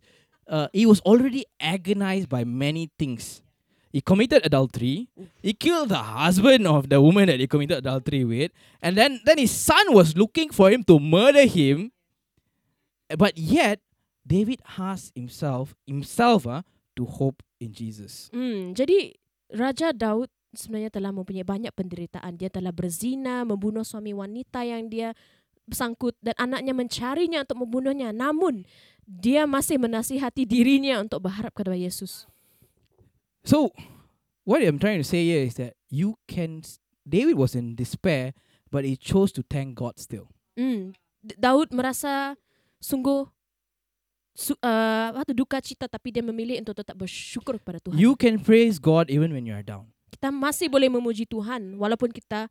uh, he was already agonized by many things. He committed adultery. He killed the husband of the woman that he committed adultery with, and then then his son was looking for him to murder him. But yet, David asked himself, himself, uh, to hope in Jesus. Hmm, jadi Raja Daud sebenarnya telah mempunyai banyak penderitaan. Dia telah berzina, membunuh suami wanita yang dia sangkut dan anaknya mencarinya untuk membunuhnya. Namun dia masih menasihati dirinya untuk berharap kepada Yesus. So, what I'm trying to say here is that you can. David was in despair, but he chose to thank God still. D- Daud merasa sungguh su- uh, apa tu, duka cita tapi dia memilih untuk tetap bersyukur kepada Tuhan. You can praise God even when you are down. kita masih boleh memuji Tuhan walaupun kita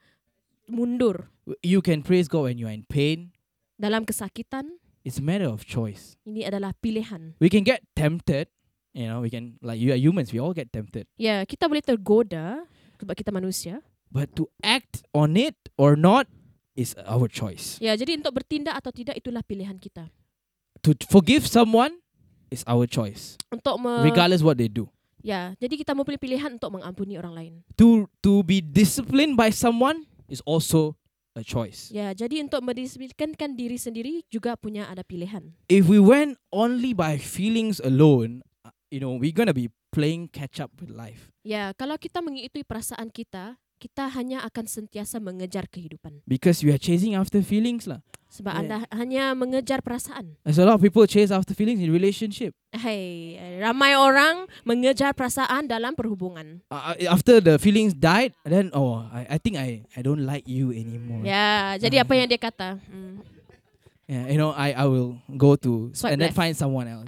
mundur You can praise God when you are in pain. dalam kesakitan. It's a matter of choice. Ini adalah pilihan. We can get tempted. You know, we can like you are humans. We all get tempted. Ya, kita boleh tergoda sebab kita manusia. But to act on it or not is our choice. Ya, jadi untuk bertindak atau tidak itulah pilihan kita. To forgive someone is our choice, Untuk me, regardless what they do. ya, jadi kita mempunyai pilihan untuk mengampuni orang lain. To to be disciplined by someone is also a choice. Ya, jadi untuk mendisiplinkan diri sendiri juga punya ada pilihan. If we went only by feelings alone, you know, we're gonna be playing catch up with life. Ya, kalau kita mengikuti perasaan kita, kita hanya akan sentiasa mengejar kehidupan. Because we are chasing after feelings lah. Sebab Ya. anda hanya mengejar perasaan. There's a lot of people chase after feelings in relationship. Hai, ramai orang mengejar perasaan dalam perhubungan. Uh, after the feelings died, then oh, I, I think I, I don't like you anymore. Ya, jadi apa yang dia kata? Hmm. Yeah, you know, I, I will go to Swipe and then left. find someone else.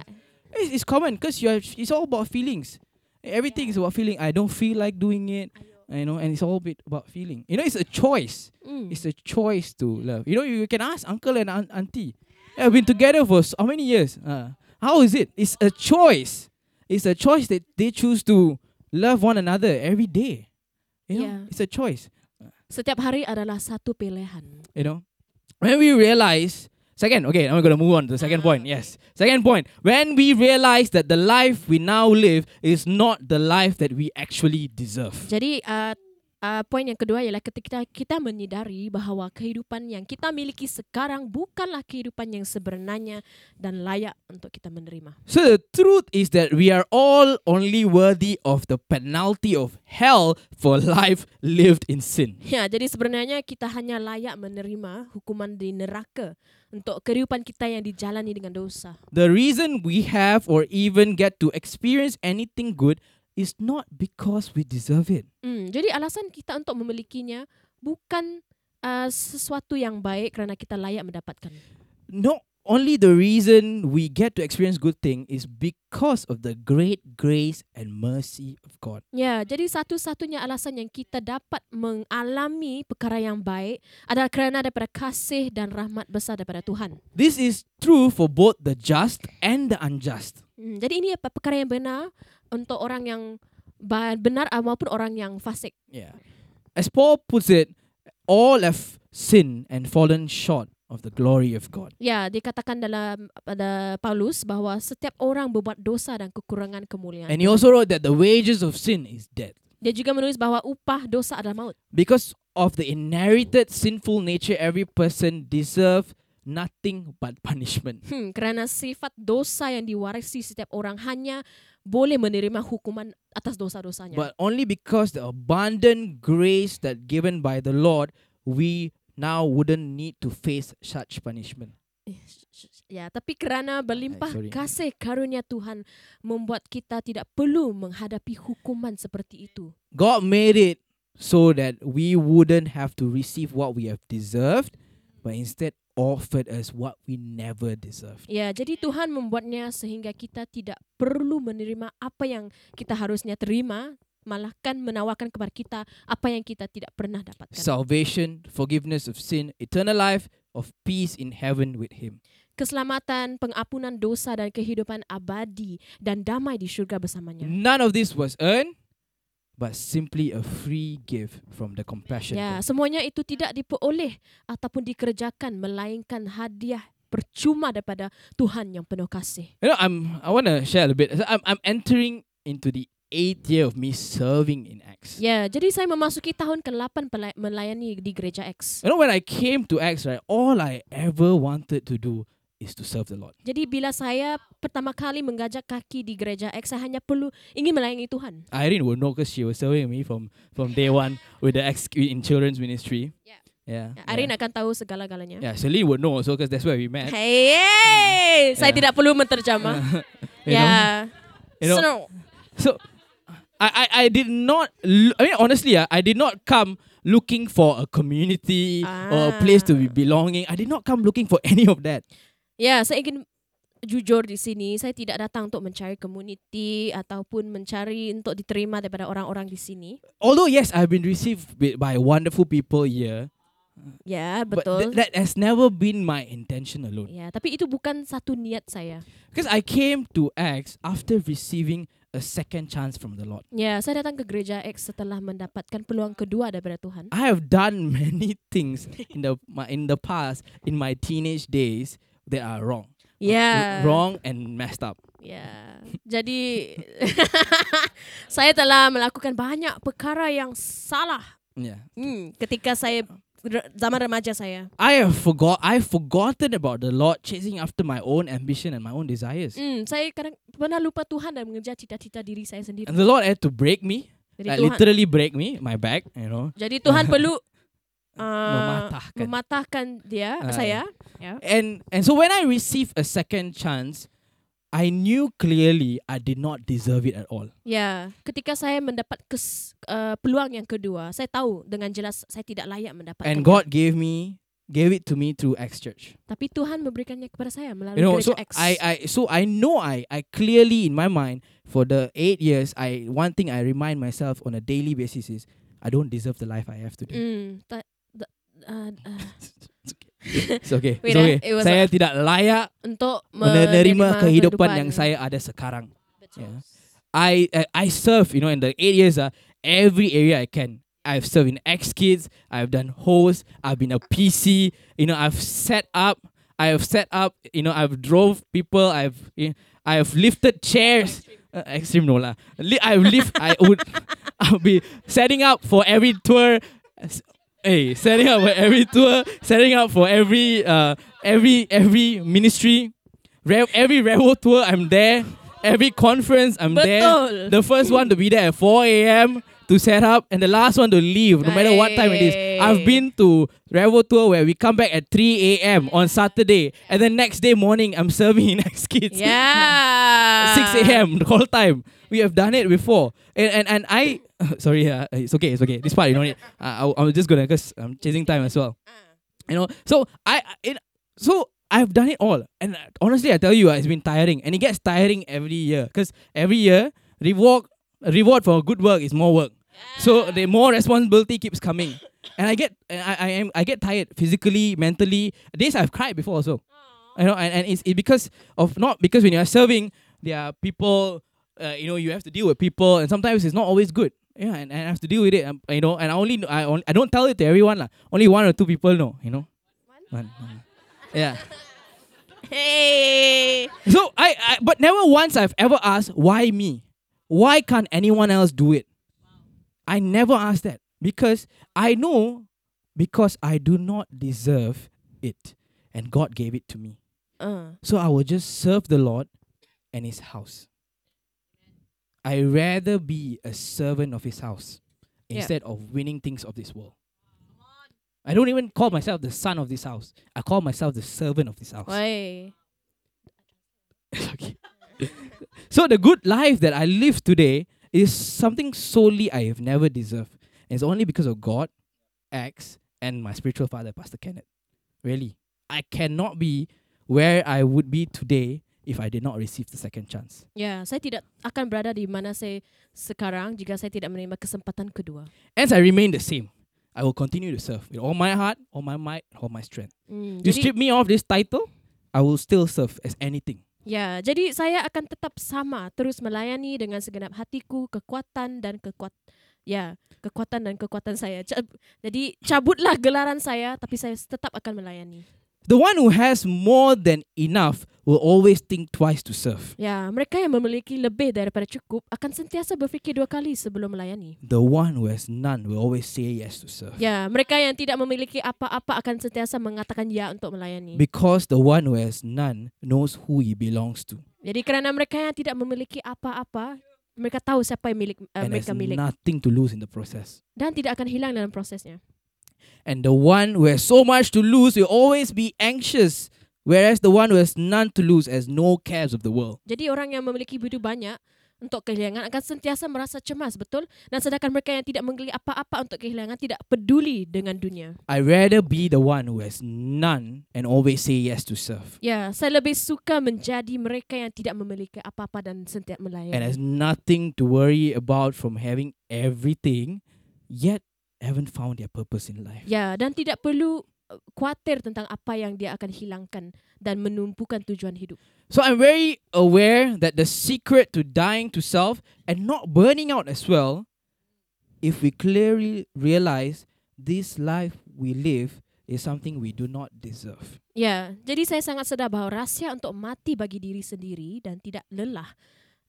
It's, it's common because you are. It's all about feelings. Everything is about feeling. I don't feel like doing it. You know, and it's all bit about feeling. You know, it's a choice. Hmm. It's a choice to love. You know, you can ask uncle and aunt, auntie. I've been together for so, how many years? Uh, how is it? It's a choice. It's a choice that they choose to love one another every day. You know, Yeah. it's a choice. Setiap hari adalah satu pilihan. You know, when we realize. Second, okay, I'm gonna move on to the second point. Yes, second point. When we realize that the life we now live is not the life that we actually deserve. Jadi uh, uh, poin yang kedua ialah ketika kita menyedari bahawa kehidupan yang kita miliki sekarang bukanlah kehidupan yang sebenarnya dan layak untuk kita menerima. So the truth is that we are all only worthy of the penalty of hell for life lived in sin. Ya, jadi sebenarnya kita hanya layak menerima hukuman di neraka untuk kehidupan kita yang dijalani dengan dosa. The reason we have or even get to experience anything good is not because we deserve it. Hmm, jadi alasan kita untuk memilikinya bukan uh, sesuatu yang baik kerana kita layak mendapatkan. No, only the reason we get to experience good thing is because of the great grace and mercy of God. Ya, jadi satu-satunya alasan yang kita dapat mengalami perkara yang baik adalah kerana daripada kasih dan rahmat besar daripada Tuhan. This is true for both the just and the unjust. Hmm, jadi ini apa perkara yang benar untuk orang yang benar maupun orang yang fasik. Yeah. As Paul puts it, all have sinned and fallen short of the glory of God. Ya, dikatakan dalam pada Paulus bahawa setiap orang berbuat dosa dan kekurangan kemuliaan. And he also wrote that the wages of sin is death. Dia juga menulis bahawa upah dosa adalah maut. Because of the inherited sinful nature, every person deserve nothing but punishment. Hmm, kerana sifat dosa yang diwarisi setiap orang hanya boleh menerima hukuman atas dosa-dosanya. But only because the abundant grace that given by the Lord, we now wouldn't need to face such punishment. Ya, tapi kerana berlimpah sorry. kasih karunia Tuhan membuat kita tidak perlu menghadapi hukuman seperti itu. God made it so that we wouldn't have to receive what we have deserved, but instead offered us what we never deserved. Ya, jadi Tuhan membuatnya sehingga kita tidak perlu menerima apa yang kita harusnya terima, malahkan menawarkan kepada kita apa yang kita tidak pernah dapatkan. Salvation, forgiveness of sin, eternal life, of peace in heaven with Him. Keselamatan, pengampunan dosa dan kehidupan abadi dan damai di syurga bersamanya. None of this was earned, but simply a free gift from the compassion. Ya, God. semuanya itu tidak diperoleh ataupun dikerjakan melainkan hadiah percuma daripada Tuhan yang penuh kasih. You know, I'm. I want to share a little bit. I'm. I'm entering into the eighth year of me serving in Acts. Ya, jadi saya memasuki tahun ke-8 pelay- melayani di gereja X. You know, when I came to Acts, right, all I ever wanted to do is to serve the Lord. Jadi bila saya pertama kali menggajak kaki di gereja X, saya hanya perlu ingin melayani Tuhan. Irene would know because she was serving me from from day one with the Acts in children's ministry. Yeah. Yeah. Ya, Arin akan tahu segala-galanya. Yeah, Celine would know also because that's where we met. Hey, saya Yeah. tidak perlu menterjemah. You know? You know, So, So I, I, I did not I mean honestly uh, I did not come looking for a community or a place to be Ah. belonging. I did not come looking for any of that. Ya, saya ingin jujur di sini, saya tidak datang untuk mencari community ataupun mencari untuk diterima daripada orang-orang di sini. Although yes, I've been received by- wonderful people here, Ya, but betul. th- that has never been my intention alone. ya, tapi itu bukan satu niat saya. Because I came to Acts after receiving a second chance from the Lord. Ya, saya datang ke gereja X setelah mendapatkan peluang kedua daripada Tuhan. I have done many things in the my, in the past in my teenage days that are wrong. Ya. Wrong and messed up. Ya. Jadi saya telah melakukan banyak perkara yang salah. Yeah. Hmm, ketika saya zaman remaja saya. I have forgot I've forgotten about the Lord chasing after my own ambition and my own desires. Hmm, saya kadang pernah lupa Tuhan dan mengejar cita-cita diri saya sendiri. And the Lord had to break me. Jadi Like Tuhan, literally break me, my back, you know. jadi Tuhan perlu uh, Mematahkan. mematahkan dia Ah, saya. Ya. And and so when I received a second chance, I knew clearly I did not deserve it at all. Ya, ketika saya mendapat kes, uh, peluang yang kedua, saya tahu dengan jelas saya tidak layak mendapatkan. And God gave me gave it to me through X Church. Tapi Tuhan memberikannya kepada saya melalui You know, gereja so X. I, I so I know I I clearly in my mind for the eight years I one thing I remind myself on a daily basis is I don't deserve the life I have today. Hmm, ta, uh, uh, It's okay. It's okay. it Saya a- tidak layak untuk menerima kehidupan yang saya ada sekarang. Betul. Yeah. I uh, I serve, you know, in the eight years, uh, every area I can. I've served in X Kids. I've done host. I've been a PC. You know, I've set up. I have set up. You know, I've drove people. I've you know, I have lifted chairs. Uh, extreme no lah. Li- I've lift. I would. I'll be setting up for every tour. Hey, setting up for every tour. Setting up for every uh every every ministry. Every Revo tour, I'm there. Every conference, I'm there. Betul. The first one to be there at 4 a.m. to set up, and the last one to leave, no matter what time it is. I've been to Revo tour where we come back at 3 a.m. on Saturday, and then next day morning, I'm serving in X Kids. Yeah. 6 a.m. the whole time. We have done it before, and and and I, sorry, uh, it's okay, it's okay. This part you don't need. Uh, I, I'm just gonna because I'm chasing time as well. You know, so I, it, so I've done it all. And honestly, I tell you, it's been tiring. And it gets tiring every year. Because every year, reward, reward for good work is more work. So the more responsibility keeps coming. And I get I, I am I get tired physically, mentally. Days I've cried before also. You know, and, and it's, it's because of not because when you're serving, there are people uh, you know, you have to deal with people and sometimes it's not always good. Yeah, and, and I have to deal with it. Um, you know, and I only I only, I don't tell it to everyone lah. Only one or two people know. You know. One. one. Yeah. Hey. So I, I, but never once I've ever asked why me. Why can't anyone else do it? I never asked that because I know because I do not deserve it, and God gave it to me. Uh. So I will just serve the Lord and His house. I rather be a servant of His house Yeah. instead of winning things of this world. I don't even call myself the son of this house. I call myself the servant of this house. Why? okay. so the good life that I live today is something solely I have never deserved. And it's only because of God, X, and my spiritual father, Pastor Kenneth. Really. I cannot be where I would be today if I did not receive the second chance. Ya, saya tidak akan berada di mana saya sekarang jika saya tidak menerima kesempatan kedua. As I remain the same, I will continue to serve with all my heart, all my might, all my strength. Hmm, You jadi, strip me of this title, I will still serve as anything. ya, jadi saya akan tetap sama, terus melayani dengan segenap hatiku, kekuatan dan kekuat ya, kekuatan dan kekuatan saya. Jadi cabutlah gelaran saya, tapi saya tetap akan melayani. The one who has more than enough will always think twice to serve. Ya, mereka yang memiliki lebih daripada cukup akan sentiasa berfikir dua kali sebelum melayani. The one who has none will always say yes to serve. Ya, mereka yang tidak memiliki apa-apa akan sentiasa mengatakan ya untuk melayani. Because the one who has none knows who he belongs to Jadi kerana mereka yang tidak memiliki apa-apa, mereka tahu siapa yang milik uh, and mereka milik nothing to lose in the process. dan tidak akan hilang dalam prosesnya. And the one who has so much to lose will always be anxious, whereas the one who has none to lose has no cares of the world. Jadi orang yang memiliki begitu banyak untuk kehilangan akan sentiasa merasa cemas, betul? Dan sedangkan mereka yang tidak memiliki apa-apa untuk kehilangan tidak peduli dengan dunia. I rather be the one who has none and always say yes to serve, Ya, saya lebih suka menjadi mereka yang tidak memiliki apa-apa dan sentiasa and has melayani. nothing to worry about from having everything, yet haven't found their purpose in life. Ya, dan tidak perlu uh, khawatir tentang apa yang dia akan hilangkan dan menumpukan tujuan hidup. So I'm very aware that the secret to dying to self and not burning out as well, if we clearly realize this life we live is something we do not deserve. Ya, jadi saya sangat sedar bahawa rahsia untuk mati bagi diri sendiri dan tidak lelah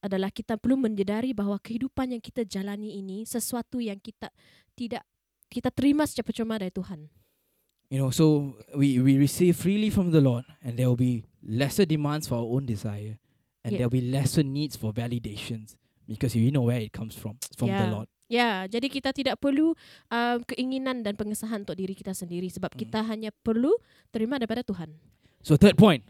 adalah kita perlu menyedari bahawa kehidupan yang kita jalani ini sesuatu yang kita tidak kita terima secara percuma dari Tuhan. You know, so we, we receive freely from the Lord and there will be lesser demands for our own desire and Yeah. there will be lesser needs for validations because we know where it comes from. It's from the Yeah. Lord. Ya, jadi kita tidak perlu um, keinginan dan pengesahan untuk diri kita sendiri sebab Hmm. kita hanya perlu terima daripada Tuhan. So third point,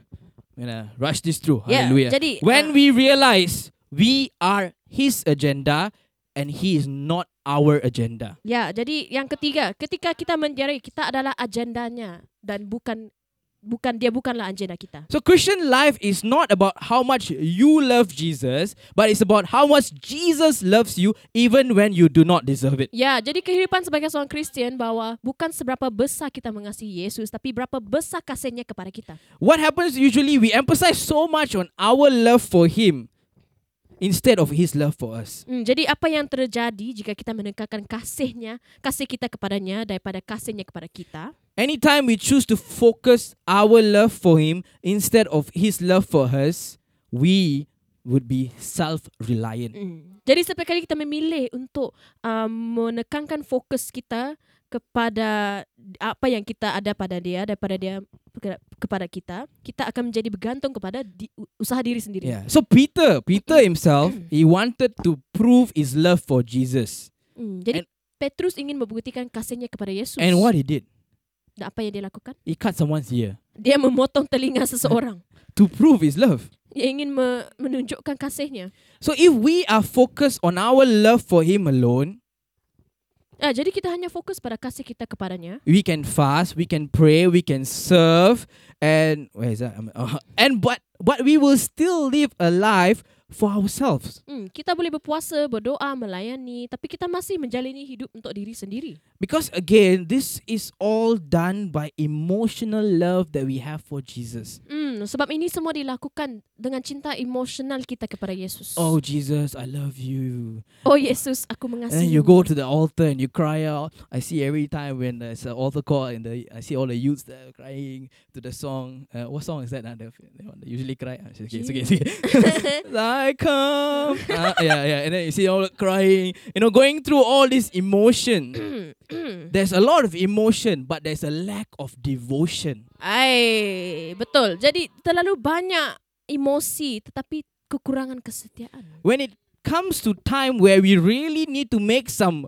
I'm gonna rush this through. Ya, Hallelujah. jadi uh, when we realize we are his agenda and he is not our agenda. Ya, jadi yang ketiga, ketika kita mencari kita adalah agendanya dan bukan bukan dia bukanlah agenda kita. So Christian life is not about how much you love Jesus, but it's about how much Jesus loves you even when you do not deserve it. Ya, jadi kehidupan sebagai seorang Kristian bahwa bukan seberapa besar kita mengasihi Yesus, tapi berapa besar kasihnya kepada kita. What happens usually we emphasize so much on our love for him instead of his love for us. Hmm, jadi apa yang terjadi jika kita menekankan kasihnya, kasih kita kepadanya daripada kasihnya kepada kita? Anytime we choose to focus our love for him instead of his love for us, we would be self-reliant. Hmm. Jadi setiap kali kita memilih untuk um, menekankan fokus kita kepada apa yang kita ada pada dia daripada dia kepada kita, kita akan menjadi bergantung kepada di, usaha diri sendiri. Yeah. So Peter, Peter himself, he wanted to prove his love for Jesus. Hmm, jadi And- Petrus ingin membuktikan kasihnya kepada Yesus. And what he did, Dan apa yang dia lakukan? he cut someone's ear Dia memotong telinga seseorang. to prove his love. Dia ingin me- menunjukkan kasihnya. So if we are focused on our love for him alone, Ah, jadi kita hanya fokus pada kasih kita kepadanya. We can fast, we can pray, we can serve, and where is that? Uh, and but but we will still live a life for ourselves Hmm, kita boleh berpuasa, berdoa, melayani, tapi kita masih menjalani hidup untuk diri sendiri. because again, this is all done by emotional love that we have for Jesus. Hmm, sebab ini semua dilakukan dengan cinta emosional kita kepada Yesus. Oh Jesus, I love you. Oh Yesus, aku And then mengasihi. you go to the altar and you cry out. I see every time when there's an altar call and the I see all the youths there crying to the song. Uh, what song is that? Uh, the, the one that usually cry. It's okay, okay, okay. I come. Uh, yeah, yeah. And then you see all crying. You know, going through all this emotion. there's a lot of emotion, but there's a lack of devotion. Ai, betul. Jadi terlalu banyak emosi tetapi kekurangan kesetiaan. When it comes to time where we really need to make some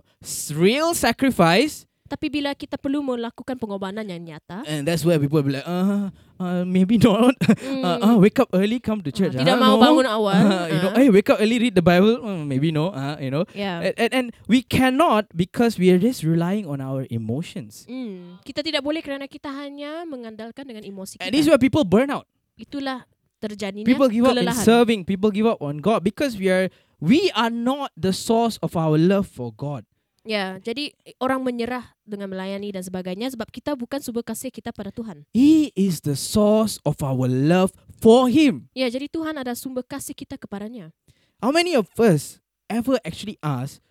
real sacrifice, Tapi bila kita perlu melakukan pengorbanan yang nyata, and that's where people be like, uh, uh maybe not. uh, uh, wake up early, come to church. Hmm. tidak uh, mau no. bangun awal. Uh, you know, Uh. hey, wake up early, read the Bible. Uh, maybe no. Uh, you know, ya. and, and and we cannot because we are just relying on our emotions. Hmm, kita tidak boleh kerana kita hanya mengandalkan dengan emosi And this is kita. where people burn out. Itulah terjadinya People give up in kelelahan. serving. People give up on God because we are we are not the source of our love for God. Ya, jadi orang menyerah dengan melayani dan sebagainya sebab kita bukan sumber kasih kita pada Tuhan. He is the source of our love for Him. Ya, jadi Tuhan ada sumber kasih kita kepadanya. How many of us ever actually ask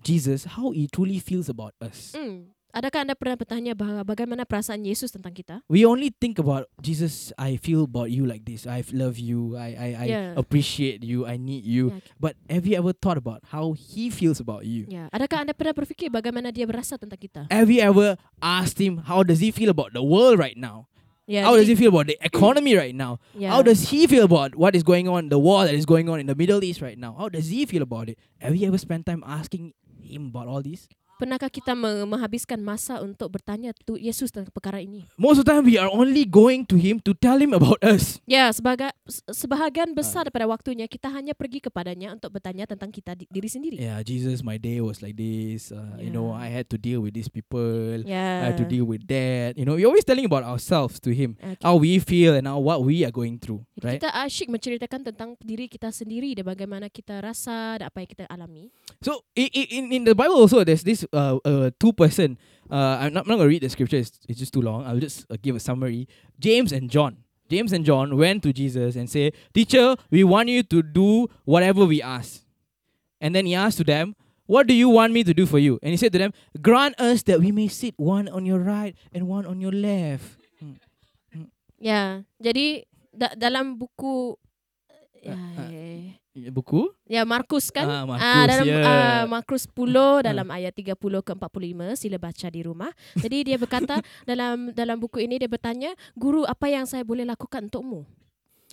Jesus how He truly feels about us? Hmm. Adakah anda pernah bertanya bagaimana perasaan Yesus tentang kita? We only think about Jesus. I feel about you like this. I love you. I I, I Yeah. appreciate you. I need you. Ya, But have you ever thought about how He feels about you? ya. Adakah anda pernah berfikir bagaimana dia berasa tentang kita? Have you ever asked Him how does He feel about the world right now? Ya, How does He feel about the economy right now? ya. How does He feel about what is going on, the war that is going on in the Middle East right now? How does He feel about it? Have you ever spent time asking Him about all these? Pernahkah kita me- menghabiskan masa untuk bertanya tu Yesus tentang perkara ini? Most of the time, we are only going to Him to tell Him about us. Ya, sebagai se- sebahagian besar daripada waktunya kita hanya pergi kepadanya untuk bertanya tentang kita di- diri sendiri. Yeah, Jesus, my day was like this. Uh, You know, Yeah. I had to deal with these people. Ya. I had to deal with that. You know, we're always telling about ourselves to Him, Okay. how we feel and how what we are going through, Jadi right? Kita asyik menceritakan tentang diri kita sendiri dan bagaimana kita rasa dan apa yang kita alami. So i- i- in in the Bible also, there's this uh, uh two person. Uh, I'm not, I'm not gonna read the scripture. It's, it's just too long. I'll just uh, give a summary. James and John. James and John went to Jesus and say, "Teacher, we want you to do whatever we ask." And then he asked to them, "What do you want me to do for you?" And he said to them, "Grant us that we may sit one on your right and one on your left." Ya, jadi da- dalam buku ya, ah. ya, Buku? ya Markus kan? Ah, Markus, dalam ya. ah, Markus 10 dalam ayat 30 ke 45 sila baca di rumah. Jadi dia berkata dalam dalam buku ini dia bertanya, "Guru, apa yang saya boleh lakukan untukmu?"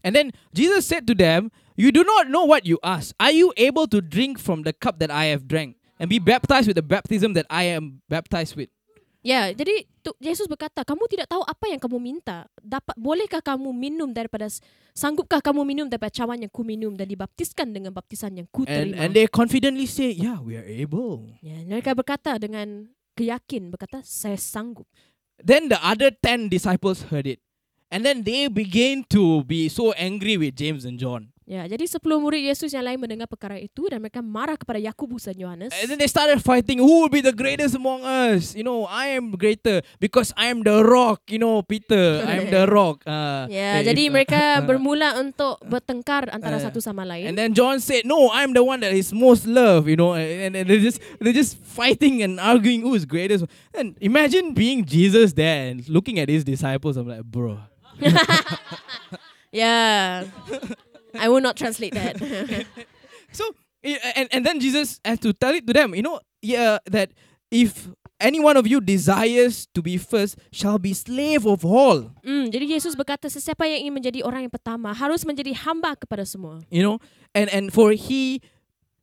And then Jesus said to them, You do not know what you ask. Are you able to drink from the cup that I have drank and be baptized with the baptism that I am baptized with? Ya, jadi tu, Yesus berkata, kamu tidak tahu apa yang kamu minta. Dapat bolehkah kamu minum daripada sanggupkah kamu minum daripada cawan yang ku minum dan dibaptiskan dengan baptisan yang ku And, terima? and they confidently say, Yeah, we are able. ya, mereka berkata dengan keyakin berkata, saya sanggup. Then the other 10 disciples heard it. And then they began to be so angry with James and John. Ya, jadi 10 murid Yesus yang lain mendengar perkara itu dan mereka marah kepada Yakobus dan Yohanes. And then they started fighting who will be the greatest among us. You know, I am greater because I am the rock. You know, Peter, I am the rock. Uh, Ya, if- jadi mereka uh, bermula untuk bertengkar antara Uh, satu sama lain. And then John said, "No, I'm the one that is most loved." You know, and, and they're just they're just fighting and arguing who is greatest. And imagine being Jesus there and looking at his disciples. I'm like, bro. Ya. I will not translate that. So and and then Jesus has to tell it to them. You know, yeah, that if any one of you desires to be first, shall be slave of all. Hmm, jadi Yesus berkata sesiapa yang ingin menjadi orang yang pertama harus menjadi hamba kepada semua. You know, and and for he.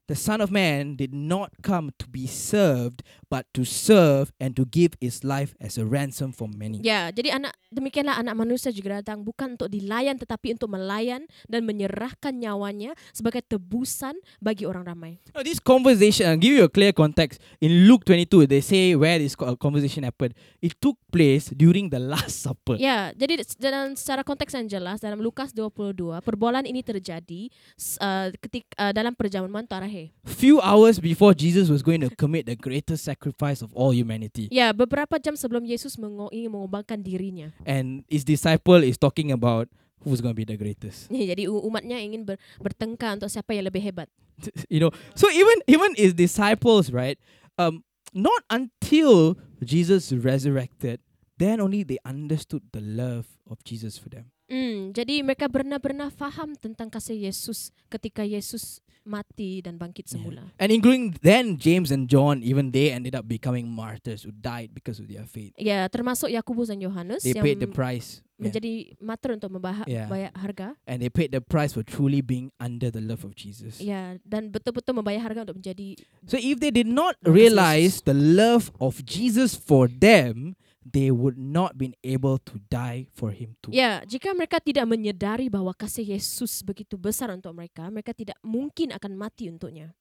The Son of Man did not come to be served, but to serve and to give his life as a ransom for many. Ya, jadi anak demikianlah anak manusia juga datang bukan untuk dilayan tetapi untuk melayan dan menyerahkan nyawanya sebagai tebusan bagi orang ramai. Now, this conversation, I'll give you a clear context. In Luke 22, they say where this co- conversation happened. It took place during the Last Supper. Ya, jadi dalam secara konteks yang jelas dalam Lukas 22, perbualan ini terjadi uh, ketika uh, dalam perjamuan terakhir. Few hours before Jesus was going to commit the greatest sacrifice of all humanity. Ya, beberapa jam sebelum Yesus mengo- ingin mengubahkan dirinya. And his disciple is talking about who's going to be the greatest. Ya, jadi umatnya ingin ber- bertengkar untuk siapa yang lebih hebat. you know, so even even his disciples, right? Um, not until Jesus resurrected, then only they understood the love of Jesus for them. Hmm, jadi mereka benar-benar faham tentang kasih Yesus ketika Yesus mati dan bangkit semula. And including then James and John, even they ended up becoming martyrs who died because of their faith. Ya, termasuk Yakobus dan Yohanes They yang paid the price. yeah. menjadi martir untuk membayar Yeah. bayar harga. And they paid the price for truly being under the love of Jesus. Ya, dan betul-betul membayar harga untuk menjadi So if they did not realize the love of Jesus for them, they would not been able to die for him too. Ya, jika mereka tidak menyadari bahwa kasih Yesus begitu besar untuk mereka, mereka tidak mungkin akan mati untuknya.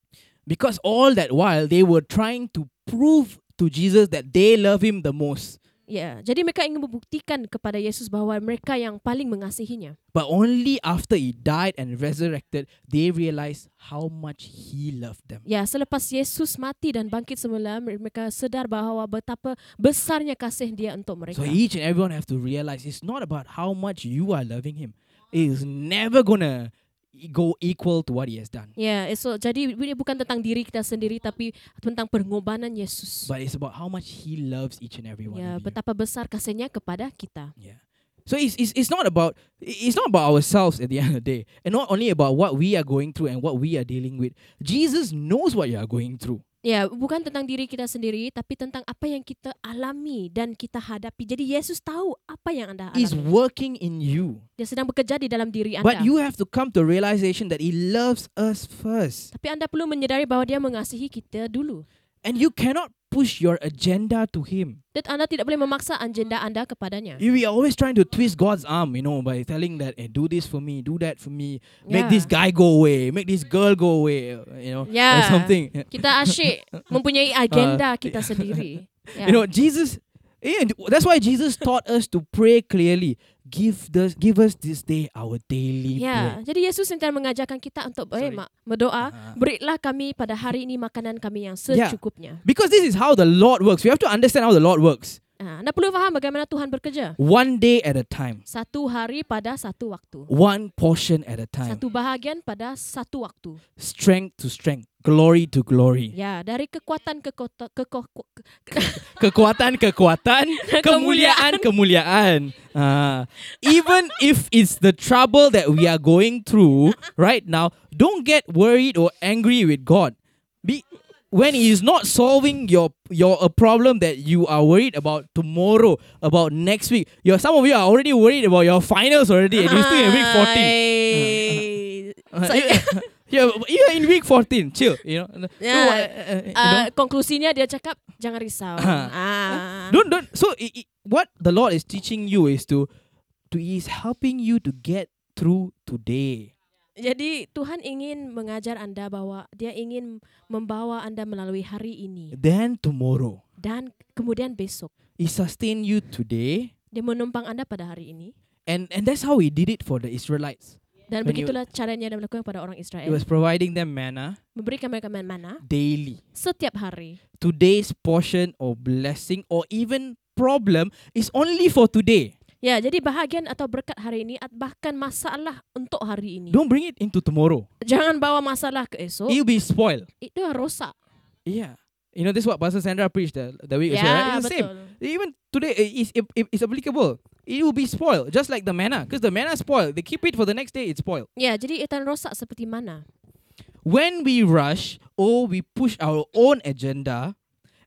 Because all that while they were trying to prove to Jesus that they love him the most. Ya, jadi mereka ingin membuktikan kepada Yesus bahwa mereka yang paling mengasihinya. But only after he died and resurrected, they realized how much he loved them. Ya, selepas Yesus mati dan bangkit semula, mer- mereka sedar bahwa betapa besarnya kasih dia untuk mereka. So each and everyone have to realize it's not about how much you are loving him. It is never gonna go equal to what he has done. Ya, so jadi ini bukan tentang diri kita sendiri tapi tentang pengorbanan Yesus. But it's about how much he loves each and every one Ya, of you. betapa besar kasihnya kepada kita. Yeah. So it's, it's it's not about it's not about ourselves at the end of the day, and not only about what we are going through and what we are dealing with. Jesus knows what you are going through. Ya, bukan tentang diri kita sendiri tapi tentang apa yang kita alami dan kita hadapi. Jadi Yesus tahu apa yang Anda alami. working in you, Dia sedang bekerja di dalam diri Anda. but you have to come to realization that He loves us first, Tapi Anda perlu menyadari bahwa dia mengasihi kita dulu. and you cannot push your agenda to Him. Dan Anda tidak boleh memaksa agenda Anda kepadanya. We are always trying to twist God's arm, you know, by telling that, "Hey, do this for me, do that for me, make Yeah. this guy go away, make this girl go away," you know, or Ya, something. kita asyik mempunyai agenda kita sendiri. Ya. You know, Jesus. Yeah, that's why Jesus taught us to pray clearly. Give the give us this day our daily Ya, bread. jadi Yesus sentiasa mengajarkan kita untuk eh, mak, berdoa, Ah. berilah kami pada hari ini makanan kami yang Yeah. secukupnya. Because this is how the Lord works. We have to understand how the Lord works. Anda perlu faham bagaimana Tuhan bekerja. One day at a time, Satu hari pada satu waktu. one portion at a time, Satu bahagian pada satu waktu. strength to strength, glory to glory, Ya, dari kekuatan ke ke, ke, kekuatan kekuatan, kemuliaan kemuliaan. Ah, even if it's the trouble that we are going through right now, don't get worried or angry with God. Be when He is not solving your your a problem that you are worried about tomorrow, about next week. You're some of you are already worried about your finals already, and you're still in week fourteen. Hai. So, yeah, you're in week 14. Chill, you know. No, Ya, uh, uh, you know. Ah, konklusinya dia cakap jangan risau. Ah. ah. Don't don't. So i i what the Lord is teaching you is to, to is helping you to get through today. Jadi Tuhan ingin mengajar Anda bahwa Dia ingin membawa Anda melalui hari ini Then tomorrow, dan kemudian besok. He sustain you today, Dia menumpang Anda pada hari ini and and that's how He did it for the Israelites. dan When you- begitulah caranya dia melakukan pada orang He Israel. was providing them manna Memberikan mereka mana daily. setiap hari. Today's portion or blessing or even problem is only for today. Ya, jadi bahagian atau berkat hari ini at- bahkan masalah untuk hari ini. Don't bring it into tomorrow. Jangan bawa masalah ke esok. You'll be spoiled. Itu rosak. Yeah. You know, this is what Pastor Sandra preached the, the week ago, right? Ya, It's the same. betul. Even today, i- is it, it- it's applicable. It will be spoiled, just like the manna, because the manna spoiled. They keep it for the next day, it's spoiled. Ya, jadi ikan rosak seperti mana? When we rush or we push our own agenda,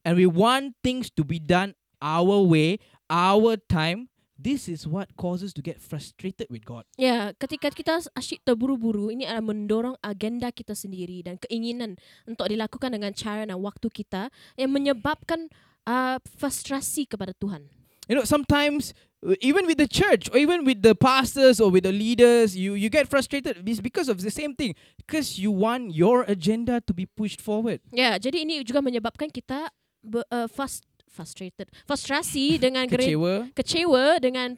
and we want things to be done our way, our time, this is what causes to get frustrated with God. Ya, ketika kita asyik terburu-buru, ini adalah mendorong agenda kita sendiri dan keinginan untuk dilakukan dengan cara dan waktu kita yang menyebabkan uh, frustrasi kepada Tuhan. You know, sometimes uh, even with the church or even with the pastors or with the leaders, you you get frustrated. It's because of the same thing. Because you want your agenda to be pushed forward. Ya, jadi ini juga menyebabkan kita be, uh, frust, frustrated, frustrasi dengan Kecewa. kecewa dengan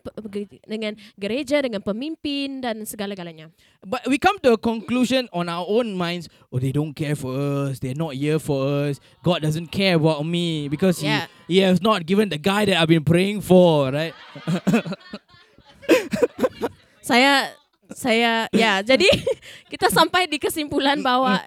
dengan gereja, dengan pemimpin dan segala-galanya. But we come to a conclusion on our own minds. Oh, they don't care for us. They're not here for us. God doesn't care about me because Yeah. he, he has not given the guy that I've been praying for, right? Saya saya ya, jadi kita sampai di kesimpulan bahwa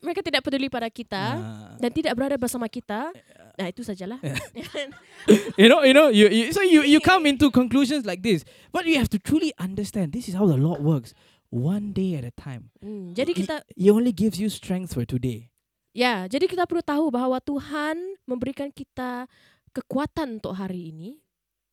mereka tidak peduli pada kita Ah. dan tidak berada bersama kita. Nah, itu sajalah. you know, you know, you, you so you you come into conclusions like this. But you have to truly understand this is how the Lord works. One day at a time. Hmm, jadi He- kita he only gives you strength for today. ya, jadi kita perlu tahu bahwa Tuhan memberikan kita kekuatan untuk hari ini.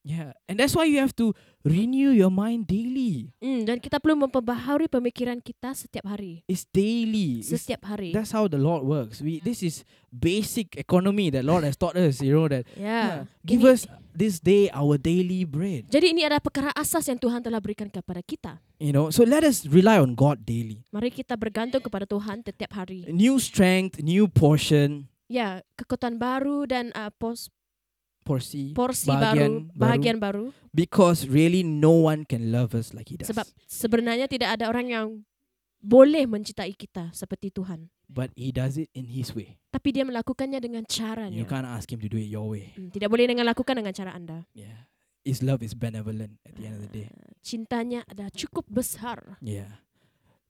Yeah. And that's why you have to renew your mind daily. Hmm, dan kita perlu memperbaharui pemikiran kita setiap hari. It's daily. It's- Setiap hari. that's how the Lord works. We this is basic economy that Lord has taught us, you know that. Ya. Give Ini- us this day our daily bread. Jadi ini adalah perkara asas yang Tuhan telah berikan kepada kita. You know, so let us rely on God daily. Mari kita bergantung kepada Tuhan setiap hari. New strength, new portion, Ya, kekuatan baru dan uh, pos, porsi, porsi bahagian baru, bahagian baru. because really no one can love us like He does. Sebab sebenarnya tidak ada orang yang boleh mencintai kita seperti Tuhan. but He does it in His way. Tapi dia melakukannya dengan You caranya. can't ask Him to do it your way. Hmm, Tidak boleh dengan lakukan dengan cara anda. Yeah, His love is benevolent at the end of the day. Cintanya adalah cukup besar. Yeah.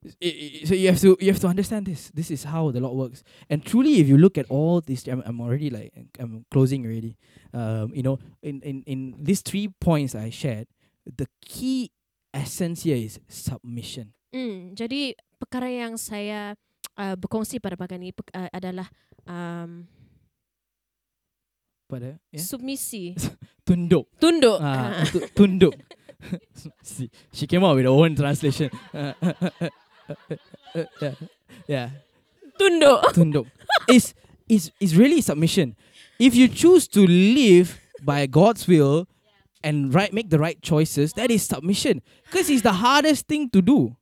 I- I- So you have to you have to understand this. This is how the Lord works. And truly, if you look at all these, I'm, I'm already like I'm closing already. Um, you know, in, in in these three points I shared, the key essence here is submission. Hmm, jadi perkara yang saya uh, berkongsi pada pagi ini uh, adalah um, uh, yeah, submisi, tunduk. tunduk. Ah, tu- tunduk. See, she came out with her own translation. Yeah, yeah. tunduk. tunduk is is is really submission. If you choose to live by God's will and right make the right choices, that is submission. Because it's the hardest thing to do.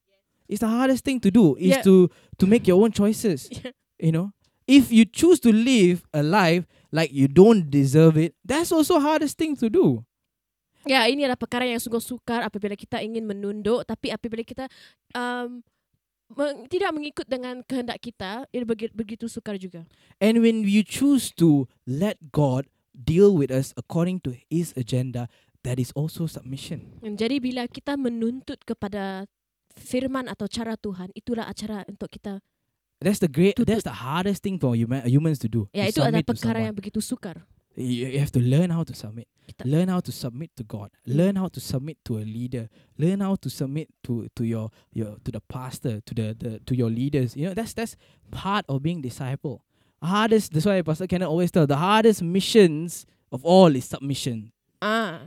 It's the hardest thing to do is Yeah. to to make your own choices. Yeah. You know, if you choose to live a life like you don't deserve it, that's also hardest thing to do. Ya, ini adalah perkara yang sungguh sukar apabila kita ingin menunduk, tapi apabila kita um, meng, tidak mengikut dengan kehendak kita, itu begitu, sukar juga. And when you choose to let God deal with us according to His agenda, that is also submission. Jadi bila kita menuntut kepada firman atau cara Tuhan, itulah acara untuk kita. That's the great. To- that's the hardest thing for human, humans to do. Ya, to itu adalah perkara yang begitu sukar. You, you have to learn how to submit. Kita- Learn how to submit to God. Learn how to submit to a leader. Learn how to submit to to your your to the pastor, to the, the to your leaders. You know that's that's part of being disciple. Hardest. That's why Pastor Kenneth always tell the hardest missions of all is submission. Ah,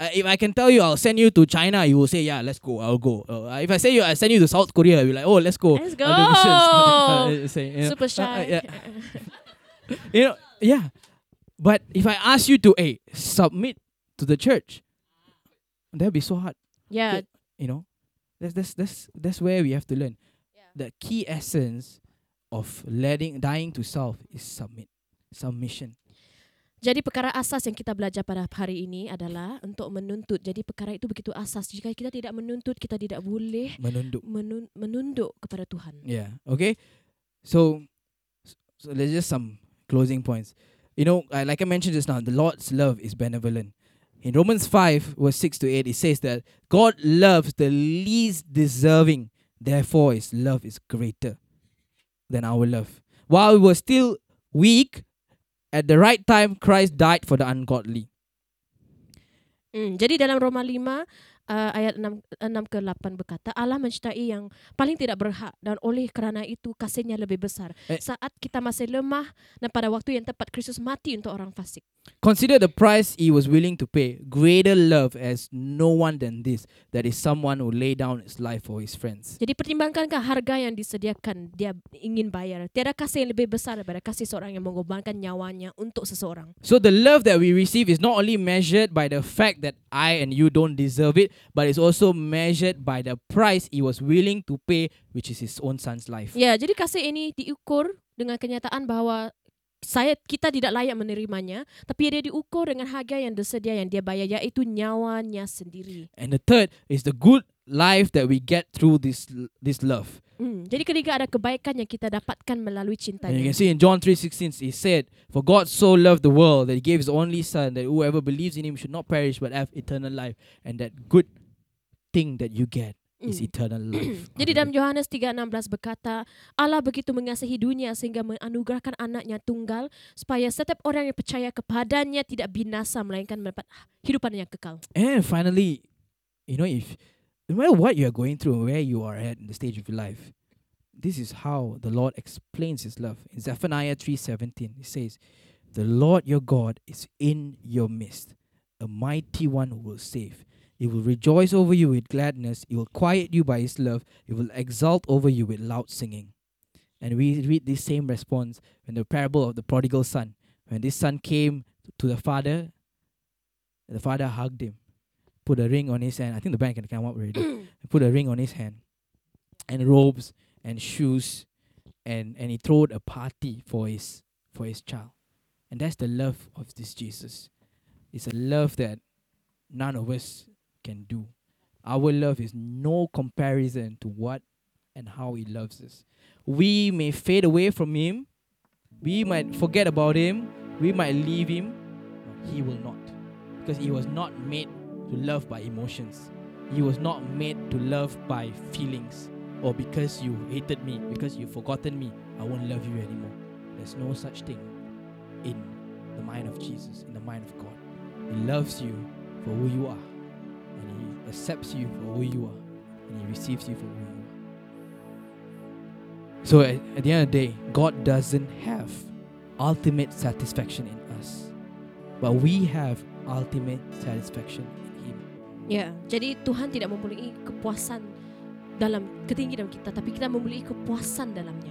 Uh, if I can tell you, I'll send you to China. You will say, "Yeah, let's go. I'll go." Uh, if I say you, I send you to South Korea. You'll be like, "Oh, let's go." Let's I'll. Uh, say, you know, super uh, shy. yeah. you know, yeah. But if I ask you to, hey, submit to the church, that'd be so hard. ya, You know, that's that's that's that's where we have to learn. The key essence of letting dying to self is submit, submission. Jadi perkara asas yang kita belajar pada hari ini adalah untuk menuntut. Jadi perkara itu begitu asas. Jika kita tidak menuntut, kita tidak boleh Menunduk. menun- menunduk kepada Tuhan. Yeah. Okay. So, so there's just some closing points. You know, like I mentioned just now, the Lord's love is benevolent. In Romans 5, verse 6 to 8, it says that God loves the least deserving. Therefore, his love is greater than our love. While we were still weak, at the right time, Christ died for the ungodly. Hmm, jadi dalam Roma 5 uh, ayat 6, 6 ke 8 berkata Allah mencintai yang paling tidak berhak dan oleh kerana itu kasihnya lebih besar. Eh. Saat kita masih lemah dan pada waktu yang tepat Kristus mati untuk orang fasik. Consider the price he was willing to pay. Greater love has no one than this, that is someone who lay down his life for his friends. Jadi pertimbangkankah harga yang disediakan dia ingin bayar? Tiada kasih yang lebih besar daripada kasih seorang yang mengorbankan nyawanya untuk seseorang. So the love that we receive is not only measured by the fact that I and you don't deserve it, but it's also measured by the price he was willing to pay, which is his own son's life. Ya, jadi kasih ini diukur dengan kenyataan bahawa saya kita tidak layak menerimanya, tapi dia diukur dengan harga yang tersedia yang dia bayar iaitu nyawanya sendiri. And the third is the good life that we get through this this love. Hmm. Jadi ketiga ada kebaikan yang kita dapatkan melalui And you can see in John 3:16 he said, "For God so loved the world that he gave his only son that whoever believes in him should not perish but have eternal life." And that good thing that you get is Mm. eternal life. Jadi dalam Yohanes 3:16 berkata, Allah begitu mengasihi dunia sehingga menganugerahkan anaknya tunggal supaya setiap orang yang percaya kepadanya tidak binasa melainkan mendapat hidupan yang kekal. And finally, you know, if no matter what you are going through, where you are at in the stage of your life, this is how the Lord explains His love. In Zephaniah three seventeen, it says, "The Lord your God is in your midst, a mighty one who will save. He will rejoice over you with gladness. He will quiet you by His love. He will exult over you with loud singing." And we read this same response in the parable of the prodigal son. When this son came to the father, the father hugged him put a ring on his hand. I think the band can come up already. put a ring on his hand, and robes and shoes, and and he threw a party for his for his child, and that's the love of this Jesus. It's a love that none of us can do. Our love is no comparison to what and how he loves us. We may fade away from him, we might forget about him, we might leave him, he will not, because he was not made to love by emotions. He was not made to love by feelings or because you hated me, because you've forgotten me, I won't love you anymore. There's no such thing in the mind of Jesus, in the mind of God. He loves you for who you are, accepts you for who you are, and He receives you for who you are. So at, at the end of the day, God doesn't have ultimate satisfaction in us, but we have ultimate satisfaction in Him. Ya, jadi Tuhan tidak mempunyai kepuasan dalam ketinggi dalam kita, tapi kita mempunyai kepuasan dalamnya.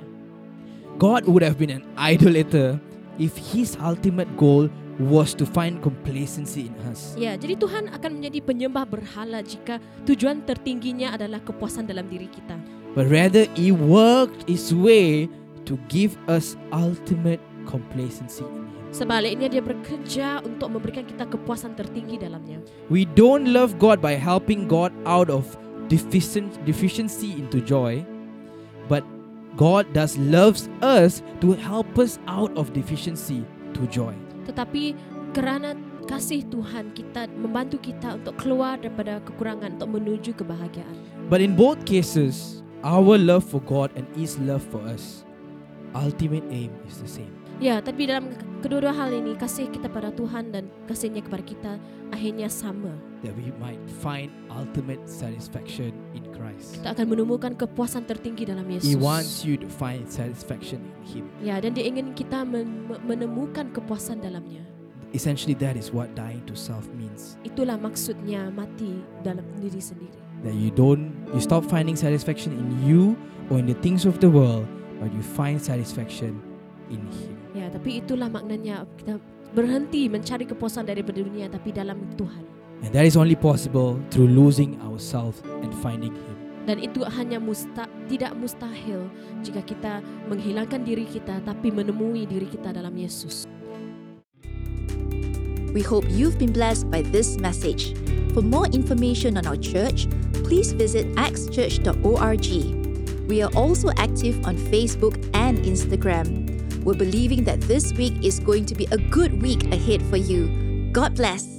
God would have been an idolater if his ultimate goal was to find complacency in us. Ya, jadi Tuhan akan menjadi penyembah berhala jika tujuan tertingginya adalah kepuasan dalam diri kita. But rather, he worked his way to give us ultimate complacency in him. Sebaliknya dia bekerja untuk memberikan kita kepuasan tertinggi dalamnya. We don't love God by helping God out of deficient, deficiency into joy, but God does loves us to help us out of deficiency to joy. Tetapi kerana kasih Tuhan kita membantu kita untuk keluar daripada kekurangan untuk menuju kebahagiaan. But in both cases, our love for God and His love for us, ultimate aim is the same. Ya, tapi dalam kedua-dua hal ini kasih kita pada Tuhan dan kasihnya kepada kita akhirnya sama. That we might find ultimate satisfaction in Christ. Kita akan menemukan kepuasan tertinggi dalam Yesus. He wants you to find satisfaction in Him. Ya, dan dia ingin kita men- me- menemukan kepuasan dalamnya. Essentially, that is what dying to self means. Itulah maksudnya mati dalam diri sendiri. That you don't, you stop finding satisfaction in you or in the things of the world, but you find satisfaction in Him. Ya, tapi itulah maknanya kita berhenti mencari kepuasan dari dunia tapi dalam Tuhan. And that is only possible through losing ourselves and finding Him. Dan itu hanya musta tidak mustahil jika kita menghilangkan diri kita tapi menemui diri kita dalam Yesus. We hope you've been blessed by this message. For more information on our church, please visit axchurch.org. We are also active on Facebook and Instagram. We're believing that this week is going to be a good week ahead for you. God bless.